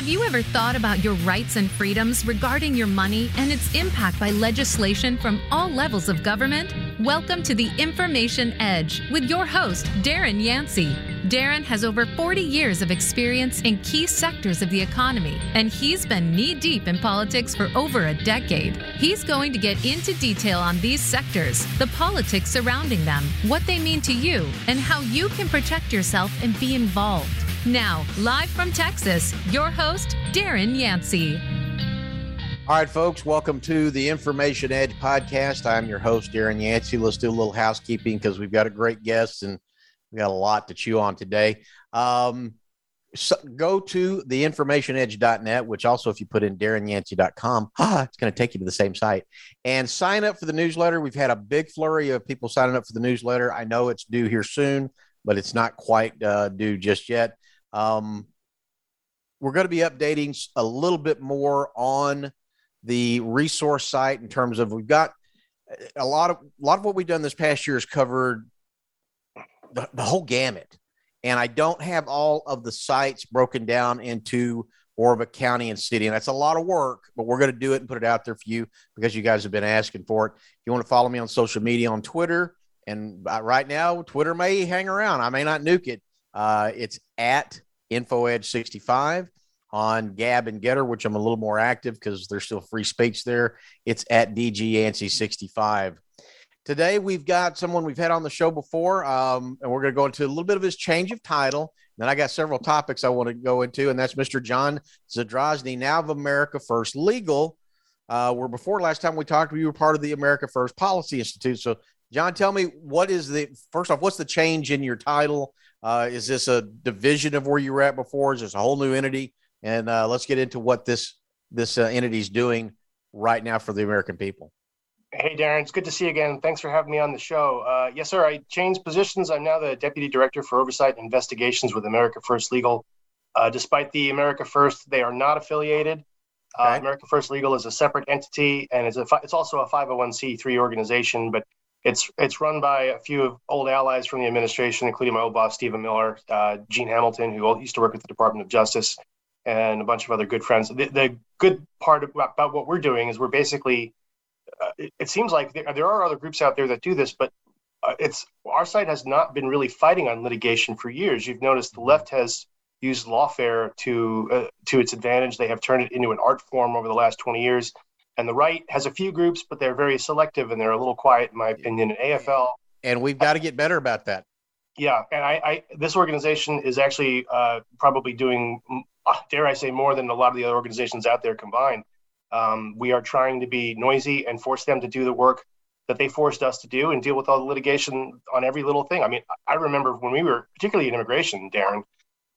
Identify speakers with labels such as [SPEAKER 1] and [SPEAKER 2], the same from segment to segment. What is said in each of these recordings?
[SPEAKER 1] Have you ever thought about your rights and freedoms regarding your money and its impact by legislation from all levels of government? Welcome to the Information Edge with your host, Darren Yancey. Darren has over 40 years of experience in key sectors of the economy, and he's been knee deep in politics for over a decade. He's going to get into detail on these sectors, the politics surrounding them, what they mean to you, and how you can protect yourself and be involved. Now, live from Texas, your host, Darren Yancey.
[SPEAKER 2] All right, folks, welcome to the Information Edge podcast. I'm your host, Darren Yancey. Let's do a little housekeeping because we've got a great guest and we got a lot to chew on today. Um, so go to the informationedge.net, which also, if you put in darrenyancey.com, ah, it's going to take you to the same site and sign up for the newsletter. We've had a big flurry of people signing up for the newsletter. I know it's due here soon, but it's not quite uh, due just yet. Um, we're going to be updating a little bit more on the resource site in terms of we've got a lot of a lot of what we've done this past year has covered the, the whole gamut. And i don't have all of the sites broken down into more of a county and city. And that's a lot of work but we're going to do it and put it out there for you because you guys have been asking for it. If you want to follow me on social media on twitter and right now twitter may hang around. I may not nuke it uh, it's at InfoEdge65 on Gab and Gettr, which I'm a little more active because there's still free speech there. It's at DGANSI65. Today, we've got someone we've had on the show before, um, and we're going to go into a little bit of his change of title. Then I got several topics I want to go into, and that's Mr. John Zadrozny, now of America First Legal. Uh, where before last time we talked, we were part of the America First Policy Institute. So, John, tell me what is the first off, what's the change in your title? Uh, is this a division of where you were at before? Is this a whole new entity? And uh, let's get into what this this uh, entity is doing right now for the American people.
[SPEAKER 3] Hey, Darren, it's good to see you again. Thanks for having me on the show. Uh, yes, sir. I changed positions. I'm now the deputy director for oversight and investigations with America First Legal. Uh, despite the America First, they are not affiliated. Uh, okay. America First Legal is a separate entity, and it's a it's also a 501c3 organization, but it's it's run by a few old allies from the administration, including my old boss Stephen Miller, uh, Gene Hamilton, who used to work with the Department of Justice, and a bunch of other good friends. The, the good part about, what we're doing is we're basically. Uh, it, it, seems like there, there, are other groups out there that do this, but uh, it's our side has not been really fighting on litigation for years. You've noticed the left has used lawfare to uh, to its advantage. They have turned it into an art form over the last twenty years and the right has a few groups, but they're very selective and they're a little quiet, in my opinion. And AFL,
[SPEAKER 2] and we've got to get better about that.
[SPEAKER 3] Yeah, and I, I this organization is actually uh, probably doing, dare I say, more than a lot of the other organizations out there combined. Um, we are trying to be noisy and force them to do the work that they forced us to do and deal with all the litigation on every little thing. I mean, I remember when we were, particularly in immigration, Darren,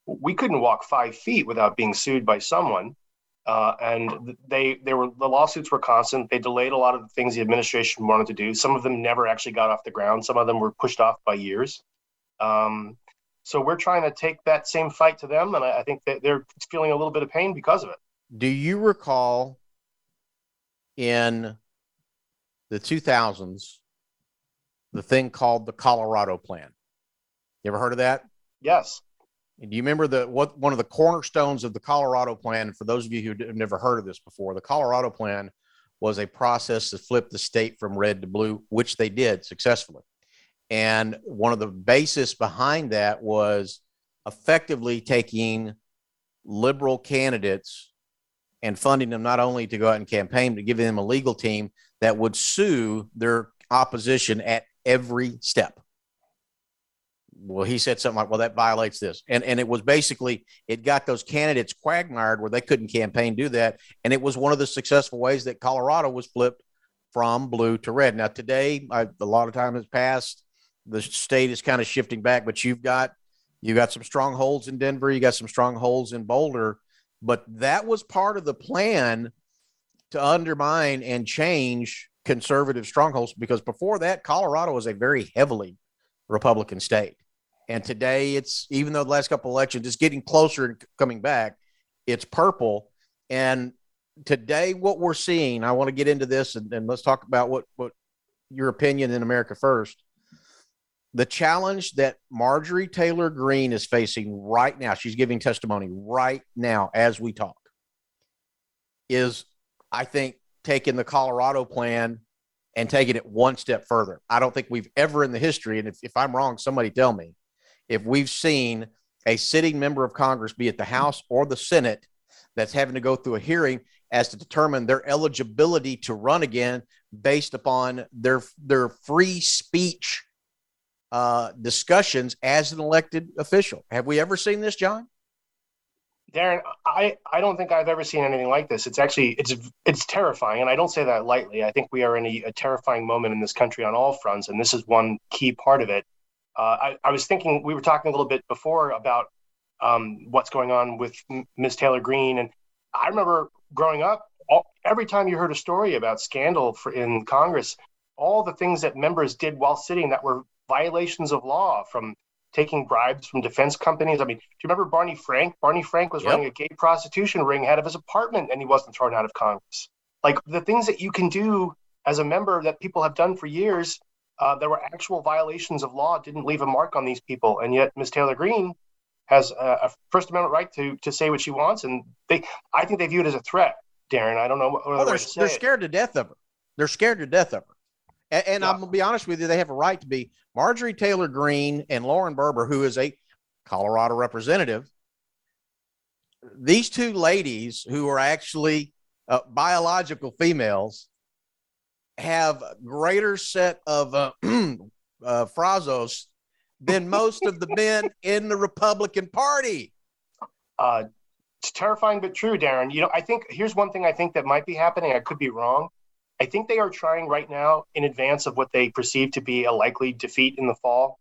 [SPEAKER 3] we couldn't walk five feet without being sued by someone. Uh, and they they were the lawsuits were constant. They delayed a lot of the things the administration wanted to do. Some of them never actually got off the ground. Some of them were pushed off by years. Um, so we're trying to take that same fight to them, and I, I think that they're feeling a little bit of pain because of it.
[SPEAKER 2] Do you recall in the 2000s the thing called the Colorado Plan? You ever heard of that?
[SPEAKER 3] Yes.
[SPEAKER 2] And do you remember the what one of the cornerstones of the Colorado plan? For those of you who have never heard of this before, the Colorado plan was a process to flip the state from red to blue, which they did successfully. And one of the basis behind that was effectively taking liberal candidates and funding them not only to go out and campaign, but giving them a legal team that would sue their opposition at every step well, he said something like, well, that violates this. And, and it was basically, it got those candidates quagmired where they couldn't campaign, do that. And it was one of the successful ways that Colorado was flipped from blue to red. Now, today, I, a lot of time has passed. The state is kind of shifting back, but you've got, you got some strongholds in Denver. You got some strongholds in Boulder, but that was part of the plan to undermine and change conservative strongholds because before that, Colorado was a very heavily Republican state. And today it's even though the last couple elections is getting closer and coming back, it's purple. And today what we're seeing, I want to get into this and, and let's talk about what what your opinion in America first. the challenge that Marjorie Taylor Greene is facing right now, she's giving testimony right now as we talk, is I think taking the Colorado plan and taking it one step further. I don't think we've ever in the history, and if, if I'm wrong, somebody tell me, if we've seen a sitting member of Congress, be it the House or the Senate, that's having to go through a hearing as to determine their eligibility to run again based upon their their free speech uh, discussions as an elected official. Have we ever seen this, John?
[SPEAKER 3] Darren, I, I don't think I've ever seen anything like this. It's actually it's it's terrifying, and I don't say that lightly. I think we are in a, a terrifying moment in this country on all fronts, and this is one key part of it. Uh, I, I was thinking we were talking a little bit before about um, what's going on with Ms. Taylor Greene, and I remember growing up, all, every time you heard a story about scandal for, in Congress, all the things that members did while sitting that were violations of law, from taking bribes from defense companies. I mean, do you remember Barney Frank? Barney Frank was yep. running a gay prostitution ring out of his apartment and he wasn't thrown out of Congress. Like the things that you can do as a member that people have done for years, uh, there were actual violations of law, didn't leave a mark on these people. And yet, Ms. Taylor Greene has a, a First Amendment right to to say what she wants. And they, I think they view it as a threat, Darren. I don't know what
[SPEAKER 2] well, they're, they're scared to death of her. They're scared to death of her. And, and yeah. I'm gonna be honest with you, they have a right to be. Marjorie Taylor Greene and Lauren Boebert, who is a Colorado representative, these two ladies who are actually uh, biological females have greater set of uh, uh, frazos than most of the men in the Republican Party.
[SPEAKER 3] Uh, it's terrifying but true, Darren. You know, I think here's one thing I think that might be happening. I could be wrong. I think they are trying right now in advance of what they perceive to be a likely defeat in the fall,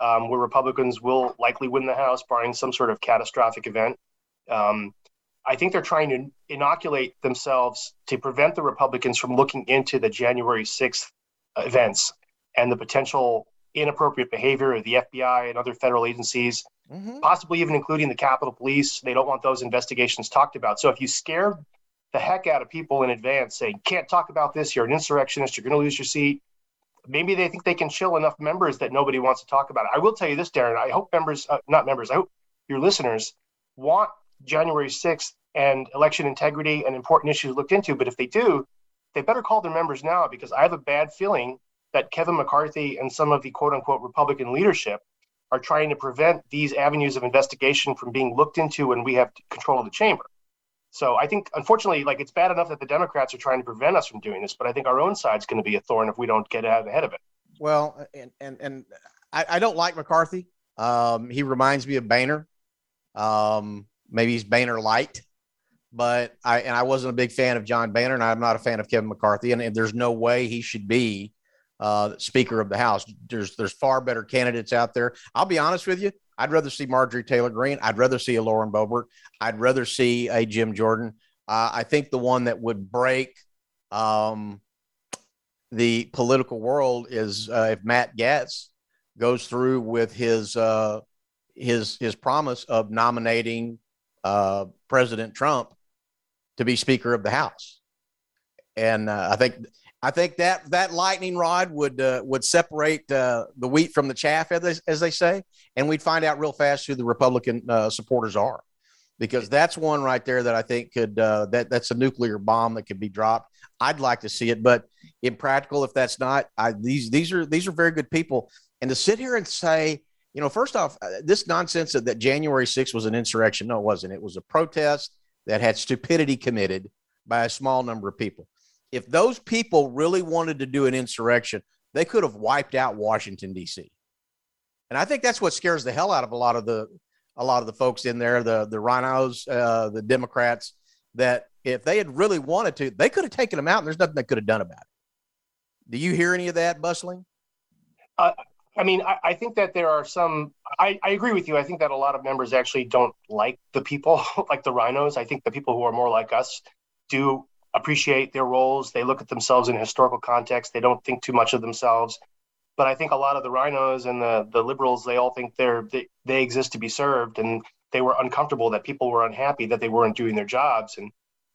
[SPEAKER 3] um, where Republicans will likely win the House, barring some sort of catastrophic event. Um, I think they're trying to inoculate themselves to prevent the Republicans from looking into the January 6th events and the potential inappropriate behavior of the FBI and other federal agencies, mm-hmm. possibly even including the Capitol Police. They don't want those investigations talked about. So if you scare the heck out of people in advance saying, can't talk about this, you're an insurrectionist, you're going to lose your seat. Maybe they think they can chill enough members that nobody wants to talk about it. I will tell you this, Darren. I hope members, uh, not members, I hope your listeners want January 6th and election integrity and important issues looked into. But if they do, they better call their members now because I have a bad feeling that Kevin McCarthy and some of the quote unquote Republican leadership are trying to prevent these avenues of investigation from being looked into when we have control of the chamber. So I think, unfortunately, like it's bad enough that the Democrats are trying to prevent us from doing this, but I think our own side's going to be a thorn if we don't get out ahead of it.
[SPEAKER 2] Well, and and and I, I don't like McCarthy. Um, he reminds me of Boehner. Um, maybe he's Boehner light, but I and I wasn't a big fan of John Boehner, and I'm not a fan of Kevin McCarthy. And, and there's no way he should be uh, Speaker of the House. There's there's far better candidates out there. I'll be honest with you. I'd rather see Marjorie Taylor Greene. I'd rather see a Lauren Boebert. I'd rather see a Jim Jordan. Uh, I think the one that would break um, the political world is uh, if Matt Gaetz goes through with his uh, his his promise of nominating uh, President Trump to be Speaker of the House, and uh, I think I think that that lightning rod would uh, would separate uh, the wheat from the chaff, as they, as they, say, and we'd find out real fast who the Republican uh, supporters are, because that's one right there that I think could uh, that that's a nuclear bomb that could be dropped. I'd like to see it, but impractical if that's not. I, these these are these are very good people, and to sit here and say, you know, first off, uh, this nonsense that, January 6th was an insurrection. No, it wasn't. It was a protest that had stupidity committed by a small number of people if those people really wanted to do an insurrection, they could have wiped out Washington D.C. And I think that's what scares the hell out of a lot of the a lot of the folks in there, the the RINOs, uh, the Democrats. That if they had really wanted to, they could have taken them out, and there's nothing they could have done about it. Do you hear any of that bustling?
[SPEAKER 3] Uh, I mean, I, I, think that there are some. I, I, agree with you. I think that a lot of members actually don't like the people, like the RINOs. I think the people who are more like us do appreciate their roles. They look at themselves in historical context. They don't think too much of themselves. But I think a lot of the RINOs and the the liberals, they all think they're they, they exist to be served, and they were uncomfortable that people were unhappy that they weren't doing their jobs, and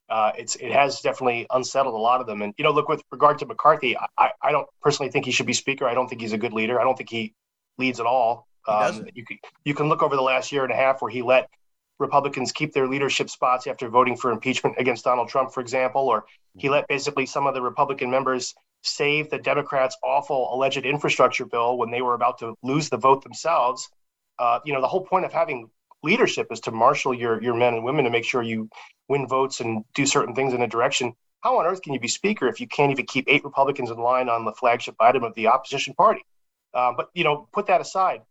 [SPEAKER 3] uh, it's it has definitely unsettled a lot of them. And you know, look with regard to McCarthy, I, I don't personally think he should be speaker. I don't think he's a good leader. I don't think he leads at all. Um, you can you can look over the last year and a half where he let Republicans keep their leadership spots after voting for impeachment against Donald Trump, for example, or he let basically some of the Republican members save the Democrats' awful alleged infrastructure bill when they were about to lose the vote themselves. Uh, you know, the whole point of having leadership is to marshal your your men and women to make sure you win votes and do certain things in a direction. How on earth can you be speaker if you can't even keep eight Republicans in line on the flagship item of the opposition party? Uh, but you know, put that aside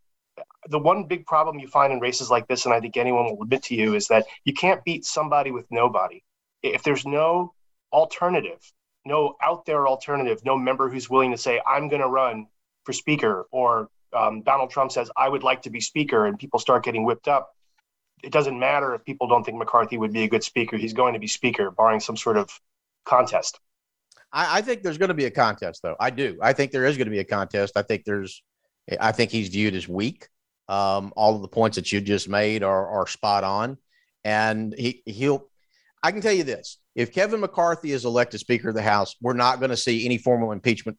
[SPEAKER 3] the one big problem you find in races like this, and I think anyone will admit to you, is that you can't beat somebody with nobody. If there's no alternative, no out there alternative, no member who's willing to say, I'm going to run for speaker, or um, Donald Trump says, I would like to be speaker, and people start getting whipped up, it doesn't matter if people don't think McCarthy would be a good speaker. He's going to be speaker, barring some sort of contest.
[SPEAKER 2] I, I think there's going to be a contest, though. I do. I think there is going to be a contest. I think there's I think he's viewed as weak. Um, all of the points that you just made are, are spot on, and he he'll. I can tell you this: if Kevin McCarthy is elected Speaker of the House, we're not going to see any formal impeachment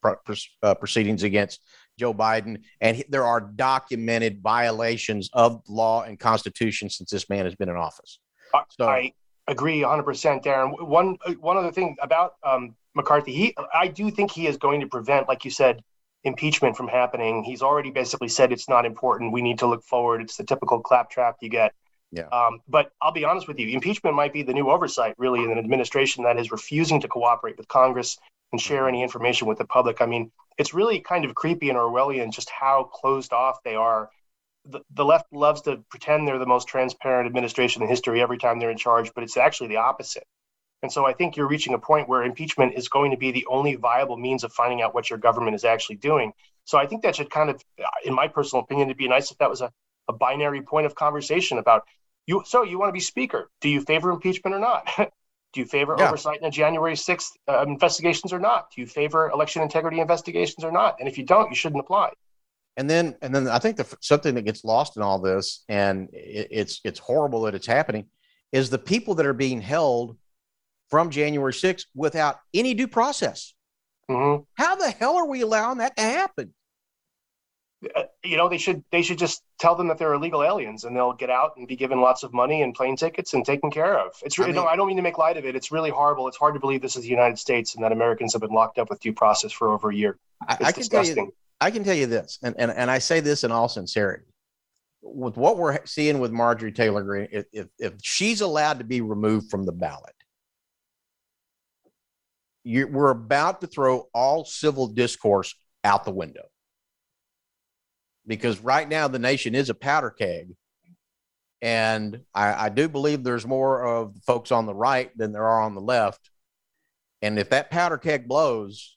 [SPEAKER 2] uh, proceedings against Joe Biden, and he, there are documented violations of law and Constitution since this man has been in office.
[SPEAKER 3] So, I agree 100, percent Darren. One one other thing about um, McCarthy, he I do think he is going to prevent, like you said, impeachment from happening. He's already basically said it's not important. We need to look forward. It's the typical claptrap you get.
[SPEAKER 2] Yeah.
[SPEAKER 3] Um, but I'll be honest with you, impeachment might be the new oversight, really, in an administration that is refusing to cooperate with Congress and share any information with the public. I mean, it's really kind of creepy and Orwellian just how closed off they are. The, the left loves to pretend they're the most transparent administration in history every time they're in charge, but it's actually the opposite. And so I think you're reaching a point where impeachment is going to be the only viable means of finding out what your government is actually doing. So I think that should kind of, in my personal opinion, it'd be nice if that was a, a binary point of conversation about you. So you want to be speaker? Do you favor impeachment or not? Do you favor yeah. oversight in the January 6th uh, investigations or not? Do you favor election integrity investigations or not? And if you don't, you shouldn't apply.
[SPEAKER 2] And then, and then I think the something that gets lost in all this, and it, it's it's horrible that it's happening, is the people that are being held from January 6th without any due process. Mm-hmm. How the hell are we allowing that to happen?
[SPEAKER 3] Uh, you know, they should they should just tell them that they're illegal aliens, and they'll get out and be given lots of money and plane tickets and taken care of. It's really I mean, no, I don't mean to make light of it. It's really horrible. It's hard to believe this is the United States and that Americans have been locked up with due process for over a year.
[SPEAKER 2] I, I, can disgusting. tell you, I can tell you this, and, and and I say this in all sincerity. With what we're seeing with Marjorie Taylor Greene if, if, if she's allowed to be removed from the ballot, you, we're about to throw all civil discourse out the window because right now the nation is a powder keg. And I, I, do believe there's more of folks on the right than there are on the left. And if that powder keg blows,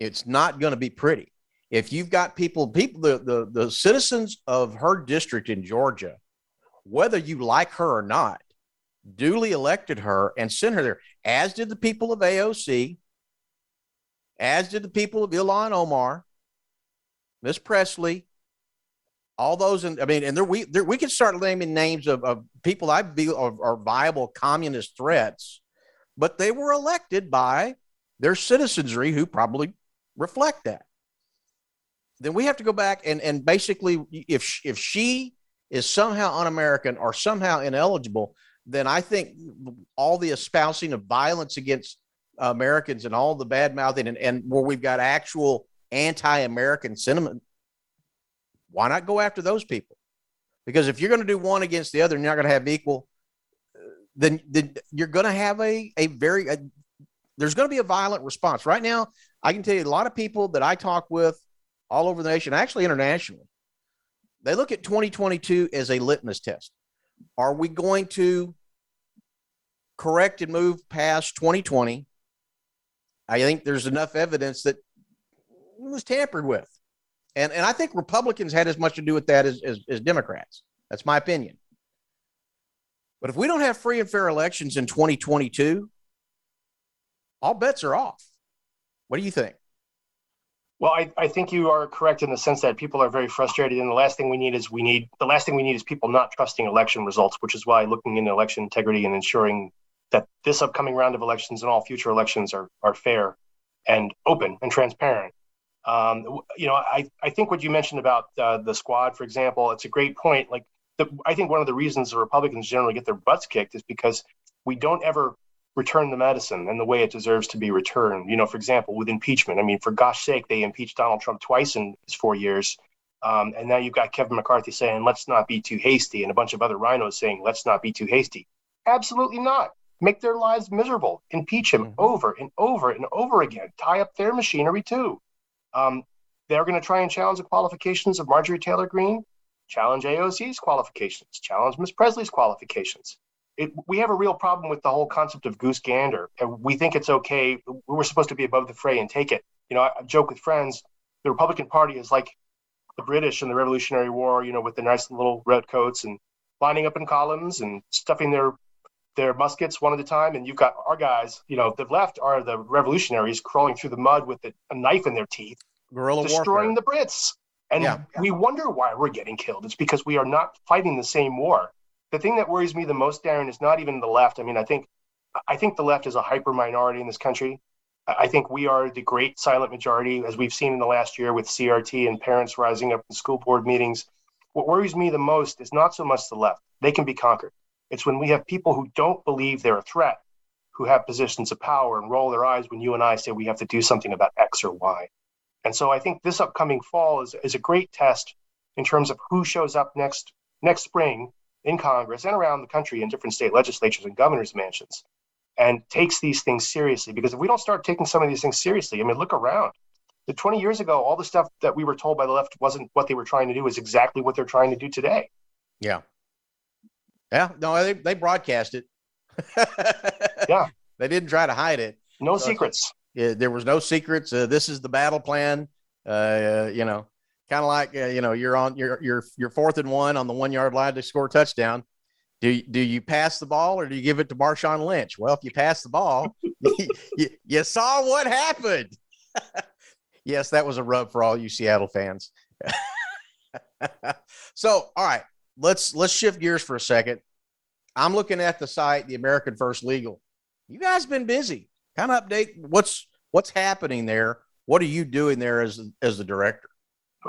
[SPEAKER 2] it's not going to be pretty. If you've got people, people, the, the, the citizens of her district in Georgia, whether you like her or not, duly elected her and sent her there, as did the people of AOC, as did the people of Ilhan Omar, Miss Pressley, all those. And I mean, and there we we can start naming names of, of people I feel are, are viable communist threats, but they were elected by their citizenry who probably reflect that. Then we have to go back and and basically, if if she is somehow un-American or somehow ineligible, then I think all the espousing of violence against Americans and all the bad mouthing and, and where we've got actual anti-American sentiment, why not go after those people? Because if you're going to do one against the other and you're not going to have equal, then, then you're going to have a, a very, a, there's going to be a violent response. Right now, I can tell you a lot of people that I talk with all over the nation, actually internationally, they look at 2022 as a litmus test. Are we going to correct and move past 2020? I think there's enough evidence that it was tampered with. And, and I think Republicans had as much to do with that as, as, as Democrats. That's my opinion. But if we don't have free and fair elections in 2022, all bets are off. What do you think?
[SPEAKER 3] Well, I, I think you are correct in the sense that people are very frustrated, and the last thing we need is we need the last thing we need is people not trusting election results, which is why looking into election integrity and ensuring that this upcoming round of elections and all future elections are are fair and open and transparent Um, you know, I, I think what you mentioned about uh, the squad, for example, it's a great point. Like, the, I think one of the reasons the Republicans generally get their butts kicked is because we don't ever return the medicine in the way it deserves to be returned. You know, for example, with impeachment, I mean, for gosh sake, they impeached Donald Trump twice in his four years. Um, and now you've got Kevin McCarthy saying, let's not be too hasty, and a bunch of other RINOs saying, let's not be too hasty. Absolutely not. Make their lives miserable. Impeach him mm-hmm. over and over and over again. Tie up their machinery too. Um, they're going to try and challenge the qualifications of Marjorie Taylor Greene, challenge AOC's qualifications, challenge Ms. Pressley's qualifications. It, we have a real problem with the whole concept of goose gander, and we think it's okay. We're supposed to be above the fray and take it. You know, I, I joke with friends. The Republican Party is like the British in the Revolutionary War. You know, with the nice little red coats and lining up in columns and stuffing their their muskets one at a time, and you've got our guys. You know, the left are the revolutionaries crawling through the mud with a, knife in their teeth,
[SPEAKER 2] guerrilla
[SPEAKER 3] destroying warfare. the Brits. And yeah. we wonder why we're getting killed. It's because we are not fighting the same war. The thing that worries me the most, Darren, is not even the left. I mean, I think I think the left is a hyper minority in this country. I think we are the great silent majority, as we've seen in the last year with CRT and parents rising up in school board meetings. What worries me the most is not so much the left. They can be conquered. It's when we have people who don't believe they're a threat, who have positions of power and roll their eyes when you and I say we have to do something about X or Y. And so I think this upcoming fall is, is a great test in terms of who shows up next next spring in Congress and around the country in different state legislatures and governors' mansions and takes these things seriously. Because if we don't start taking some of these things seriously, I mean, look around. The 20 years ago, all the stuff that we were told by the left wasn't what they were trying to do, is exactly what they're trying to do today.
[SPEAKER 2] Yeah. Yeah, no, they, they broadcast it.
[SPEAKER 3] yeah.
[SPEAKER 2] They didn't try to hide it.
[SPEAKER 3] No so, secrets.
[SPEAKER 2] Yeah, there was no secrets. Uh, this is the battle plan. Uh, you know, kind of like uh, you know, you're on your your your fourth and one on the one yard line to score a touchdown. Do do you pass the ball or do you give it to Marshawn Lynch? Well, if you pass the ball, you, you saw what happened. yes, that was a rub for all you Seattle fans. so, all right, let's let's shift gears for a second. I'm looking at the site, the American First Legal. You guys been busy. Kind of update what's what's happening there. What are you doing there as as the director?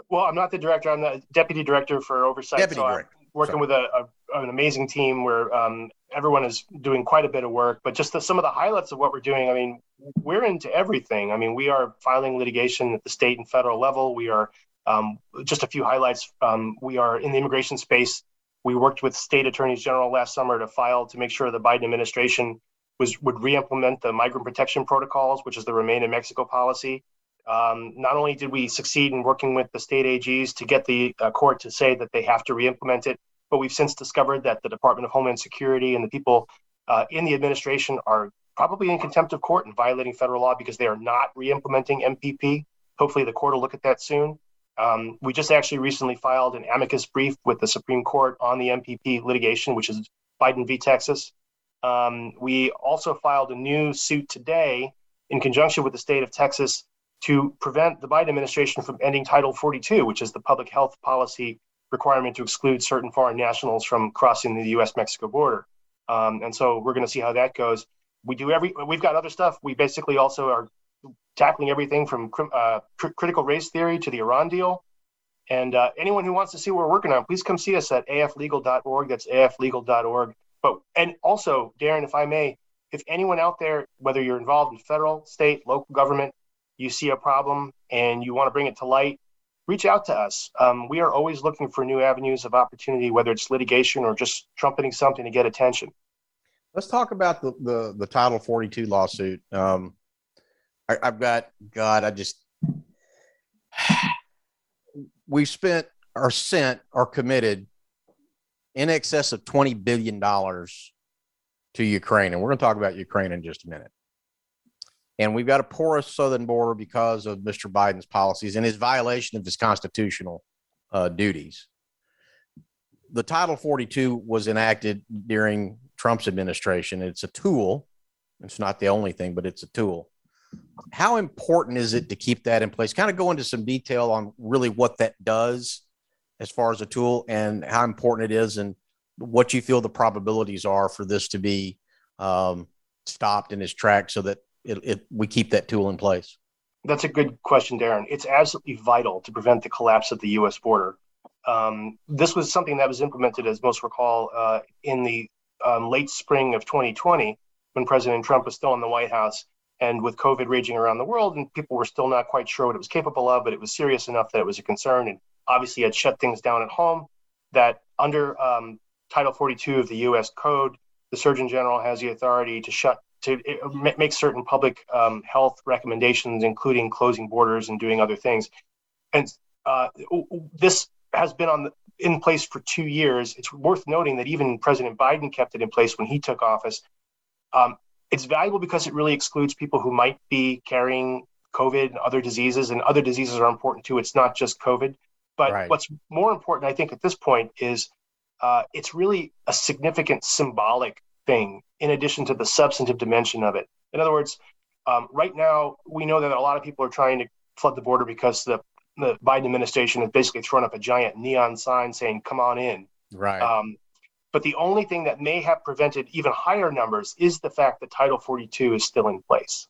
[SPEAKER 3] Well, I'm not the director. I'm the deputy director for oversight.
[SPEAKER 2] Deputy so director.
[SPEAKER 3] I'm working Sorry. with a, a, an amazing team where um, everyone is doing quite a bit of work. But just the, some of the highlights of what we're doing. I mean, we're into everything. I mean, we are filing litigation at the state and federal level. We are um, just a few highlights. Um, we are in the immigration space we worked with state attorneys general last summer to file to make sure the Biden administration was would re-implement the migrant protection protocols, which is the Remain in Mexico policy. Um, not only did we succeed in working with the state AGs to get the uh, court to say that they have to re-implement it, but we've since discovered that the Department of Homeland Security and the people uh, in the administration are probably in contempt of court and violating federal law because they are not re-implementing MPP. Hopefully, the court will look at that soon. Um, we just actually recently filed an amicus brief with the Supreme Court on the MPP litigation, which is Biden v. Texas. Um, we also filed a new suit today in conjunction with the state of Texas to prevent the Biden administration from ending Title 42, which is the public health policy requirement to exclude certain foreign nationals from crossing the U.S. Mexico border. Um, and so we're going to see how that goes. We do every. We've got other stuff. We basically also are tackling everything from uh, cr- critical race theory to the Iran deal. And uh, anyone who wants to see what we're working on, please come see us at aflegal.org. That's aflegal.org. But and also, Darren, if I may, if anyone out there, whether you're involved in federal, state, local government, you see a problem and you want to bring it to light, reach out to us. Um, we are always looking for new avenues of opportunity, whether it's litigation or just trumpeting something to get attention.
[SPEAKER 2] Let's talk about the the, the Title 42 lawsuit. Um, I've got God. I just we spent or sent or committed in excess of twenty billion dollars to Ukraine, and we're going to talk about Ukraine in just a minute. And we've got a porous southern border because of Mr. Biden's policies and his violation of his constitutional uh, duties. The Title 42 was enacted during Trump's administration. It's a tool. It's not the only thing, but it's a tool how important is it to keep that in place? Kind of go into some detail on really what that does as far as a tool and how important it is and what you feel the probabilities are for this to be um, stopped in its track so that it, it, we keep that tool in place.
[SPEAKER 3] That's a good question, Darren. It's absolutely vital to prevent the collapse of the U.S. border. Um, this was something that was implemented, as most recall, uh, in the um, late spring of 2020 when President Trump was still in the White House and with COVID raging around the world, and people were still not quite sure what it was capable of, but it was serious enough that it was a concern. And obviously, had shut things down at home. That under um, Title 42 of the U.S. Code, the Surgeon General has the authority to shut to make certain public um, health recommendations, including closing borders and doing other things. And uh, this has been on the, in place for two years. It's worth noting that even President Biden kept it in place when he took office. Um, it's valuable because it really excludes people who might be carrying COVID and other diseases, and other diseases are important too. It's not just COVID. But right. what's more important, I think, at this point is uh, it's really a significant symbolic thing in addition to the substantive dimension of it. In other words, um, right now, we know that a lot of people are trying to flood the border because the, the Biden administration has basically thrown up a giant neon sign saying, come on in.
[SPEAKER 2] Right. Um,
[SPEAKER 3] but the only thing that may have prevented even higher numbers is the fact that Title 42 is still in place.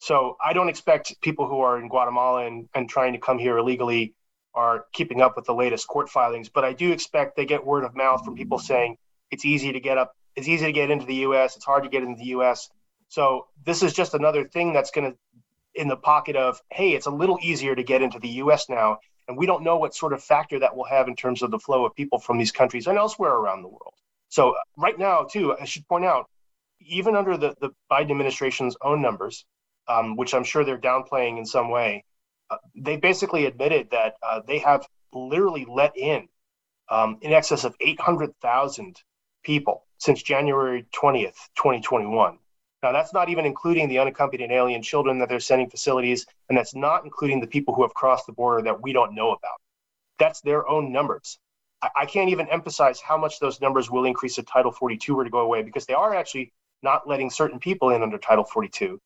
[SPEAKER 3] So I don't expect people who are in Guatemala and, and trying to come here illegally are keeping up with the latest court filings, but I do expect they get word of mouth from people saying it's easy to get up, it's easy to get into the U.S., it's hard to get into the U.S. So this is just another thing that's going to in the pocket of hey, it's a little easier to get into the U.S. now, and we don't know what sort of factor that will have in terms of the flow of people from these countries and elsewhere around the world. So right now, too, I should point out, even under the the Biden administration's own numbers, um, which I'm sure they're downplaying in some way, they basically admitted that uh, they have literally let in um, in excess of 800,000 people since January 20th, 2021. Now, that's not even including the unaccompanied alien children that they're sending facilities, and that's not including the people who have crossed the border that we don't know about. That's their own numbers. I, I can't even emphasize how much those numbers will increase if Title 42 were to go away because they are actually not letting certain people in under Title 42.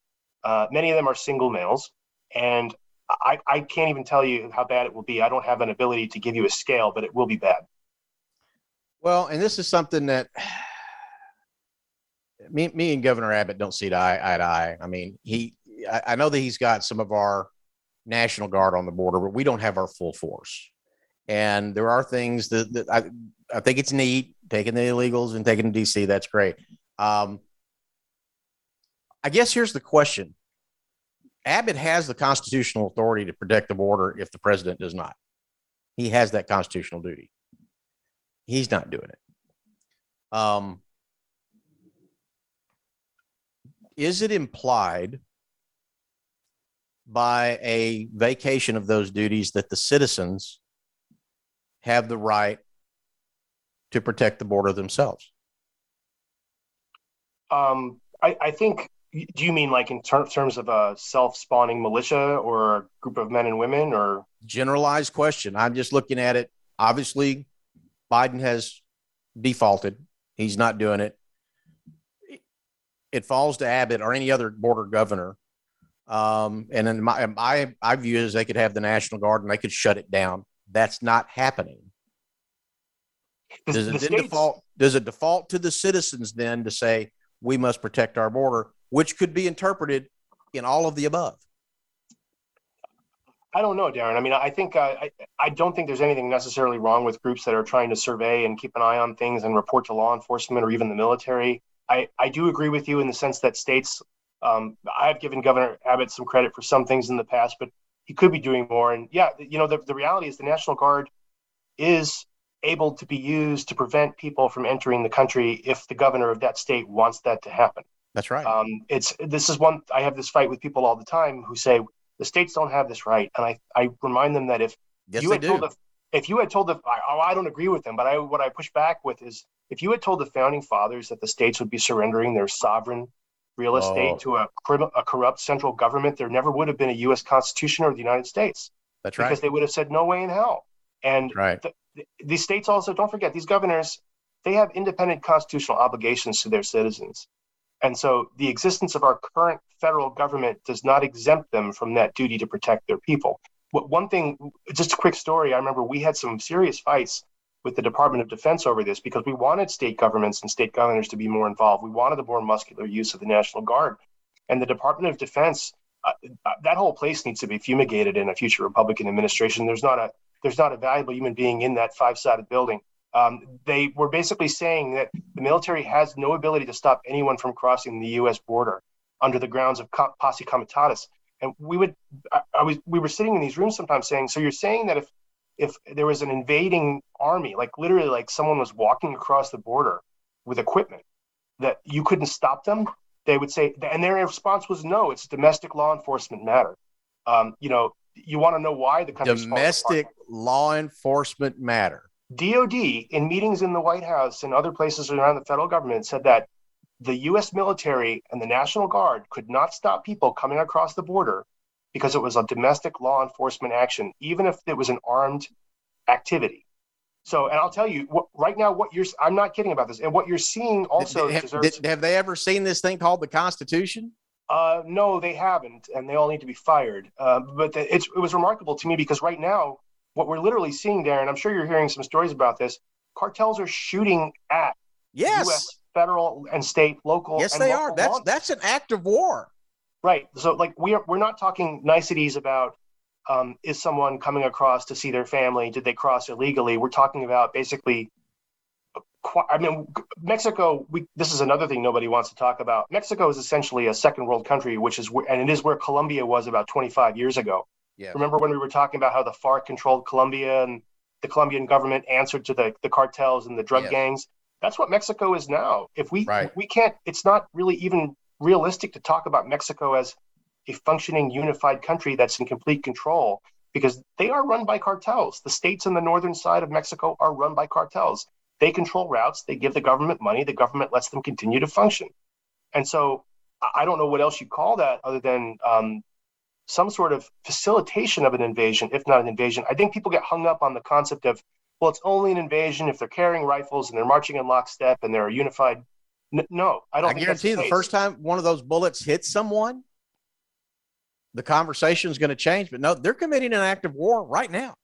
[SPEAKER 3] Uh, many of them are single males, and I, I can't even tell you how bad it will be. I don't have an ability to give you a scale, but it will be bad.
[SPEAKER 2] Well, and this is something that me, me and Governor Abbott don't see eye, eye to eye. I mean, he, I, I know that he's got some of our National Guard on the border, but we don't have our full force. And there are things that, that I, I think it's neat taking the illegals and taking to DC. That's great. Um, I guess here's the question Abbott has the constitutional authority to protect the border if the president does not. He has that constitutional duty. He's not doing it. Um, is it implied by a vacation of those duties that the citizens have the right to protect the border themselves?
[SPEAKER 3] Um, I, I think do you mean like in ter- terms of a self-spawning militia or a group of men and women or?
[SPEAKER 2] Generalized question. I'm just looking at it. Obviously biden has defaulted. He's not doing it it falls to abbott or any other border governor um, and in my, my I view is they could have the national guard and they could shut it down that's not happening does it the default does it default to the citizens then to say we must protect our border which could be interpreted in all of the above?
[SPEAKER 3] I don't know, Darren. I mean, I think uh, I, I don't think there's anything necessarily wrong with groups that are trying to survey and keep an eye on things and report to law enforcement or even the military. I, I do agree with you in the sense that states, um, I've given Governor Abbott some credit for some things in the past, but he could be doing more. And yeah, you know, the, the reality is the National Guard is able to be used to prevent people from entering the country if the governor of that state wants that to happen.
[SPEAKER 2] That's right. Um,
[SPEAKER 3] it's this is one I have this fight with people all the time who say the states don't have this right, and I, I remind them that if
[SPEAKER 2] yes,
[SPEAKER 3] you had
[SPEAKER 2] do.
[SPEAKER 3] told the, if you had told the I, I don't agree with them, but I what I push back with is if you had told the founding fathers that the states would be surrendering their sovereign real estate oh. to a, a corrupt central government, there never would have been a U.S. Constitution or the United States.
[SPEAKER 2] That's right.
[SPEAKER 3] Because they would have said no way in hell. And
[SPEAKER 2] right.
[SPEAKER 3] the, these states also don't forget these governors they have independent constitutional obligations to their citizens. And so the existence of our current federal government does not exempt them from that duty to protect their people. But One thing, just a quick story, I remember we had some serious fights with the Department of Defense over this because we wanted state governments and state governors to be more involved. We wanted the more muscular use of the National Guard. And the Department of Defense uh, that whole place needs to be fumigated in a future Republican administration. There's not a there's not a valuable human being in that five sided building. Um, they were basically saying that the military has no ability to stop anyone from crossing the U.S. border under the grounds of posse comitatus. And we would, I, I was, we were sitting in these rooms sometimes saying, so you're saying that if if there was an invading army, like literally, like someone was walking across the border with equipment, that you couldn't stop them? They would say, and their response was, no, it's domestic law enforcement matter. Um, you know, you want to know why the country
[SPEAKER 2] domestic law enforcement matter.
[SPEAKER 3] DOD in meetings in the White House and other places around the federal government said that the U.S. military and the National Guard could not stop people coming across the border because it was a domestic law enforcement action, even if it was an armed activity. So, and I'll tell you what, right now, what you're, I'm not kidding about this. And what you're seeing also
[SPEAKER 2] have, deserves, have they ever seen this thing called the Constitution?
[SPEAKER 3] Uh, no, they haven't, and they all need to be fired. Uh, but the, it was remarkable to me because right now, what we're literally seeing, Darren, I'm sure you're hearing some stories about this. Cartels are shooting at
[SPEAKER 2] yes. U.S.
[SPEAKER 3] federal and state, local.
[SPEAKER 2] Yes, they are. That's that's an act of war.
[SPEAKER 3] Right. So, like, we are we're not talking niceties about um, is someone coming across to see their family? Did they cross illegally? We're talking about basically I mean, Mexico. We, this is another thing nobody wants to talk about. Mexico is essentially a second world country, which is and it is where Colombia was about 25 years ago. Yeah. Remember when we were talking about how the FARC controlled Colombia and the Colombian government answered to the, the cartels and the drug yes. gangs? That's what Mexico is now. If we right. we can't, it's not really even realistic to talk about Mexico as a functioning unified country that's in complete control because they are run by cartels. The states on the northern side of Mexico are run by cartels. They control routes, they give the government money, the government lets them continue to function. And so I don't know what else you call that other than um, some sort of facilitation of an invasion, if not an invasion. I think people get hung up on the concept of, well, it's only an invasion if they're carrying rifles and they're marching in lockstep and they're a unified. N- no, I don't.
[SPEAKER 2] I guarantee the, the first time one of those bullets hits someone, the conversation is going to change. But no, they're committing an act of war right now.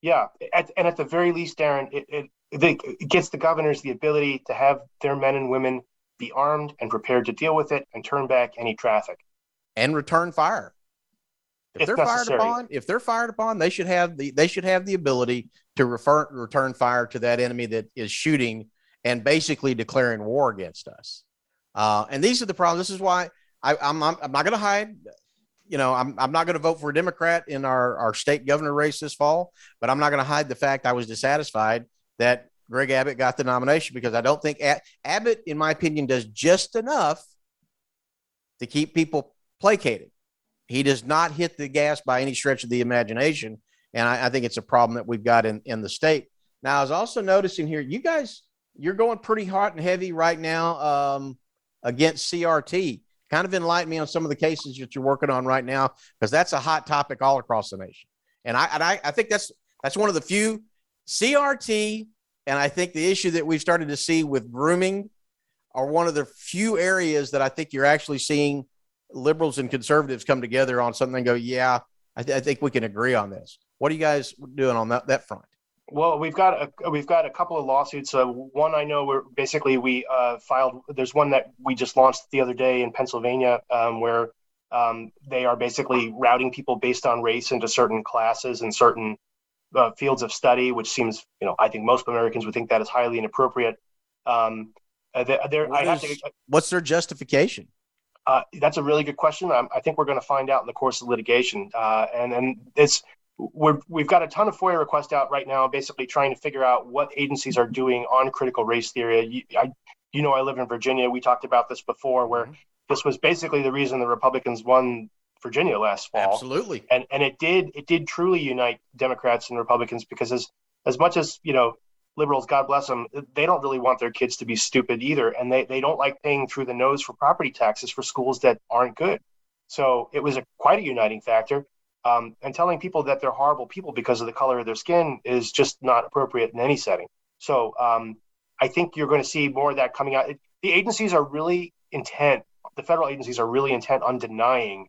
[SPEAKER 3] Yeah, at, and at the very least, Darren, it, it, it gets the governors the ability to have their men and women be armed and prepared to deal with it and turn back any traffic
[SPEAKER 2] and return fire. If, they're necessary. fired upon, if they're fired upon, they should have the they should have the ability to refer, return fire to that enemy that is shooting and basically declaring war against us. Uh, and these are the problems. This is why I, I'm, I'm, I'm not going to hide you know, I'm, I'm not going to vote for a Democrat in our, our state governor race this fall, but I'm not going to hide the fact I was dissatisfied that Greg Abbott got the nomination because I don't think Abbott, in my opinion, does just enough to keep people placated. He does not hit the gas by any stretch of the imagination. And I, I think it's a problem that we've got in, in the state. Now, I was also noticing here, you guys, you're going pretty hot and heavy right now um, against CRT. Kind of enlighten me on some of the cases that you're working on right now, because that's a hot topic all across the nation. And I, and I, I think that's that's one of the few CRT, and I think the issue that we've started to see with grooming are one of the few areas that I think you're actually seeing liberals and conservatives come together on something and go, yeah, I, th- I think we can agree on this. What are you guys doing on that, that front?
[SPEAKER 3] Well, we've got a we've got a couple of lawsuits. Uh, one I know where basically we uh, filed. There's one that we just launched the other day in Pennsylvania, um, where um, they are basically routing people based on race into certain classes and certain uh, fields of study, which seems, you know, I think most Americans would think that is highly inappropriate. Um, uh, there, I
[SPEAKER 2] have to, what's their justification?
[SPEAKER 3] Uh, that's a really good question. I, I think we're going to find out in the course of litigation. Uh, and and it's we're, we've got a ton of FOIA requests out right now, basically trying to figure out what agencies are doing on critical race theory. You, I, you know, I live in Virginia. We talked about this before, where mm-hmm. this was basically the reason the Republicans won Virginia last fall.
[SPEAKER 2] Absolutely.
[SPEAKER 3] And and it did it did truly unite Democrats and Republicans because as as much as you know liberals, God bless them, they don't really want their kids to be stupid either, and they they don't like paying through the nose for property taxes for schools that aren't good. So it was a quite a uniting factor. Um, and telling people that they're horrible people because of the color of their skin is just not appropriate in any setting. So um, I think you're going to see more of that coming out. The agencies are really intent. The federal agencies are really intent on denying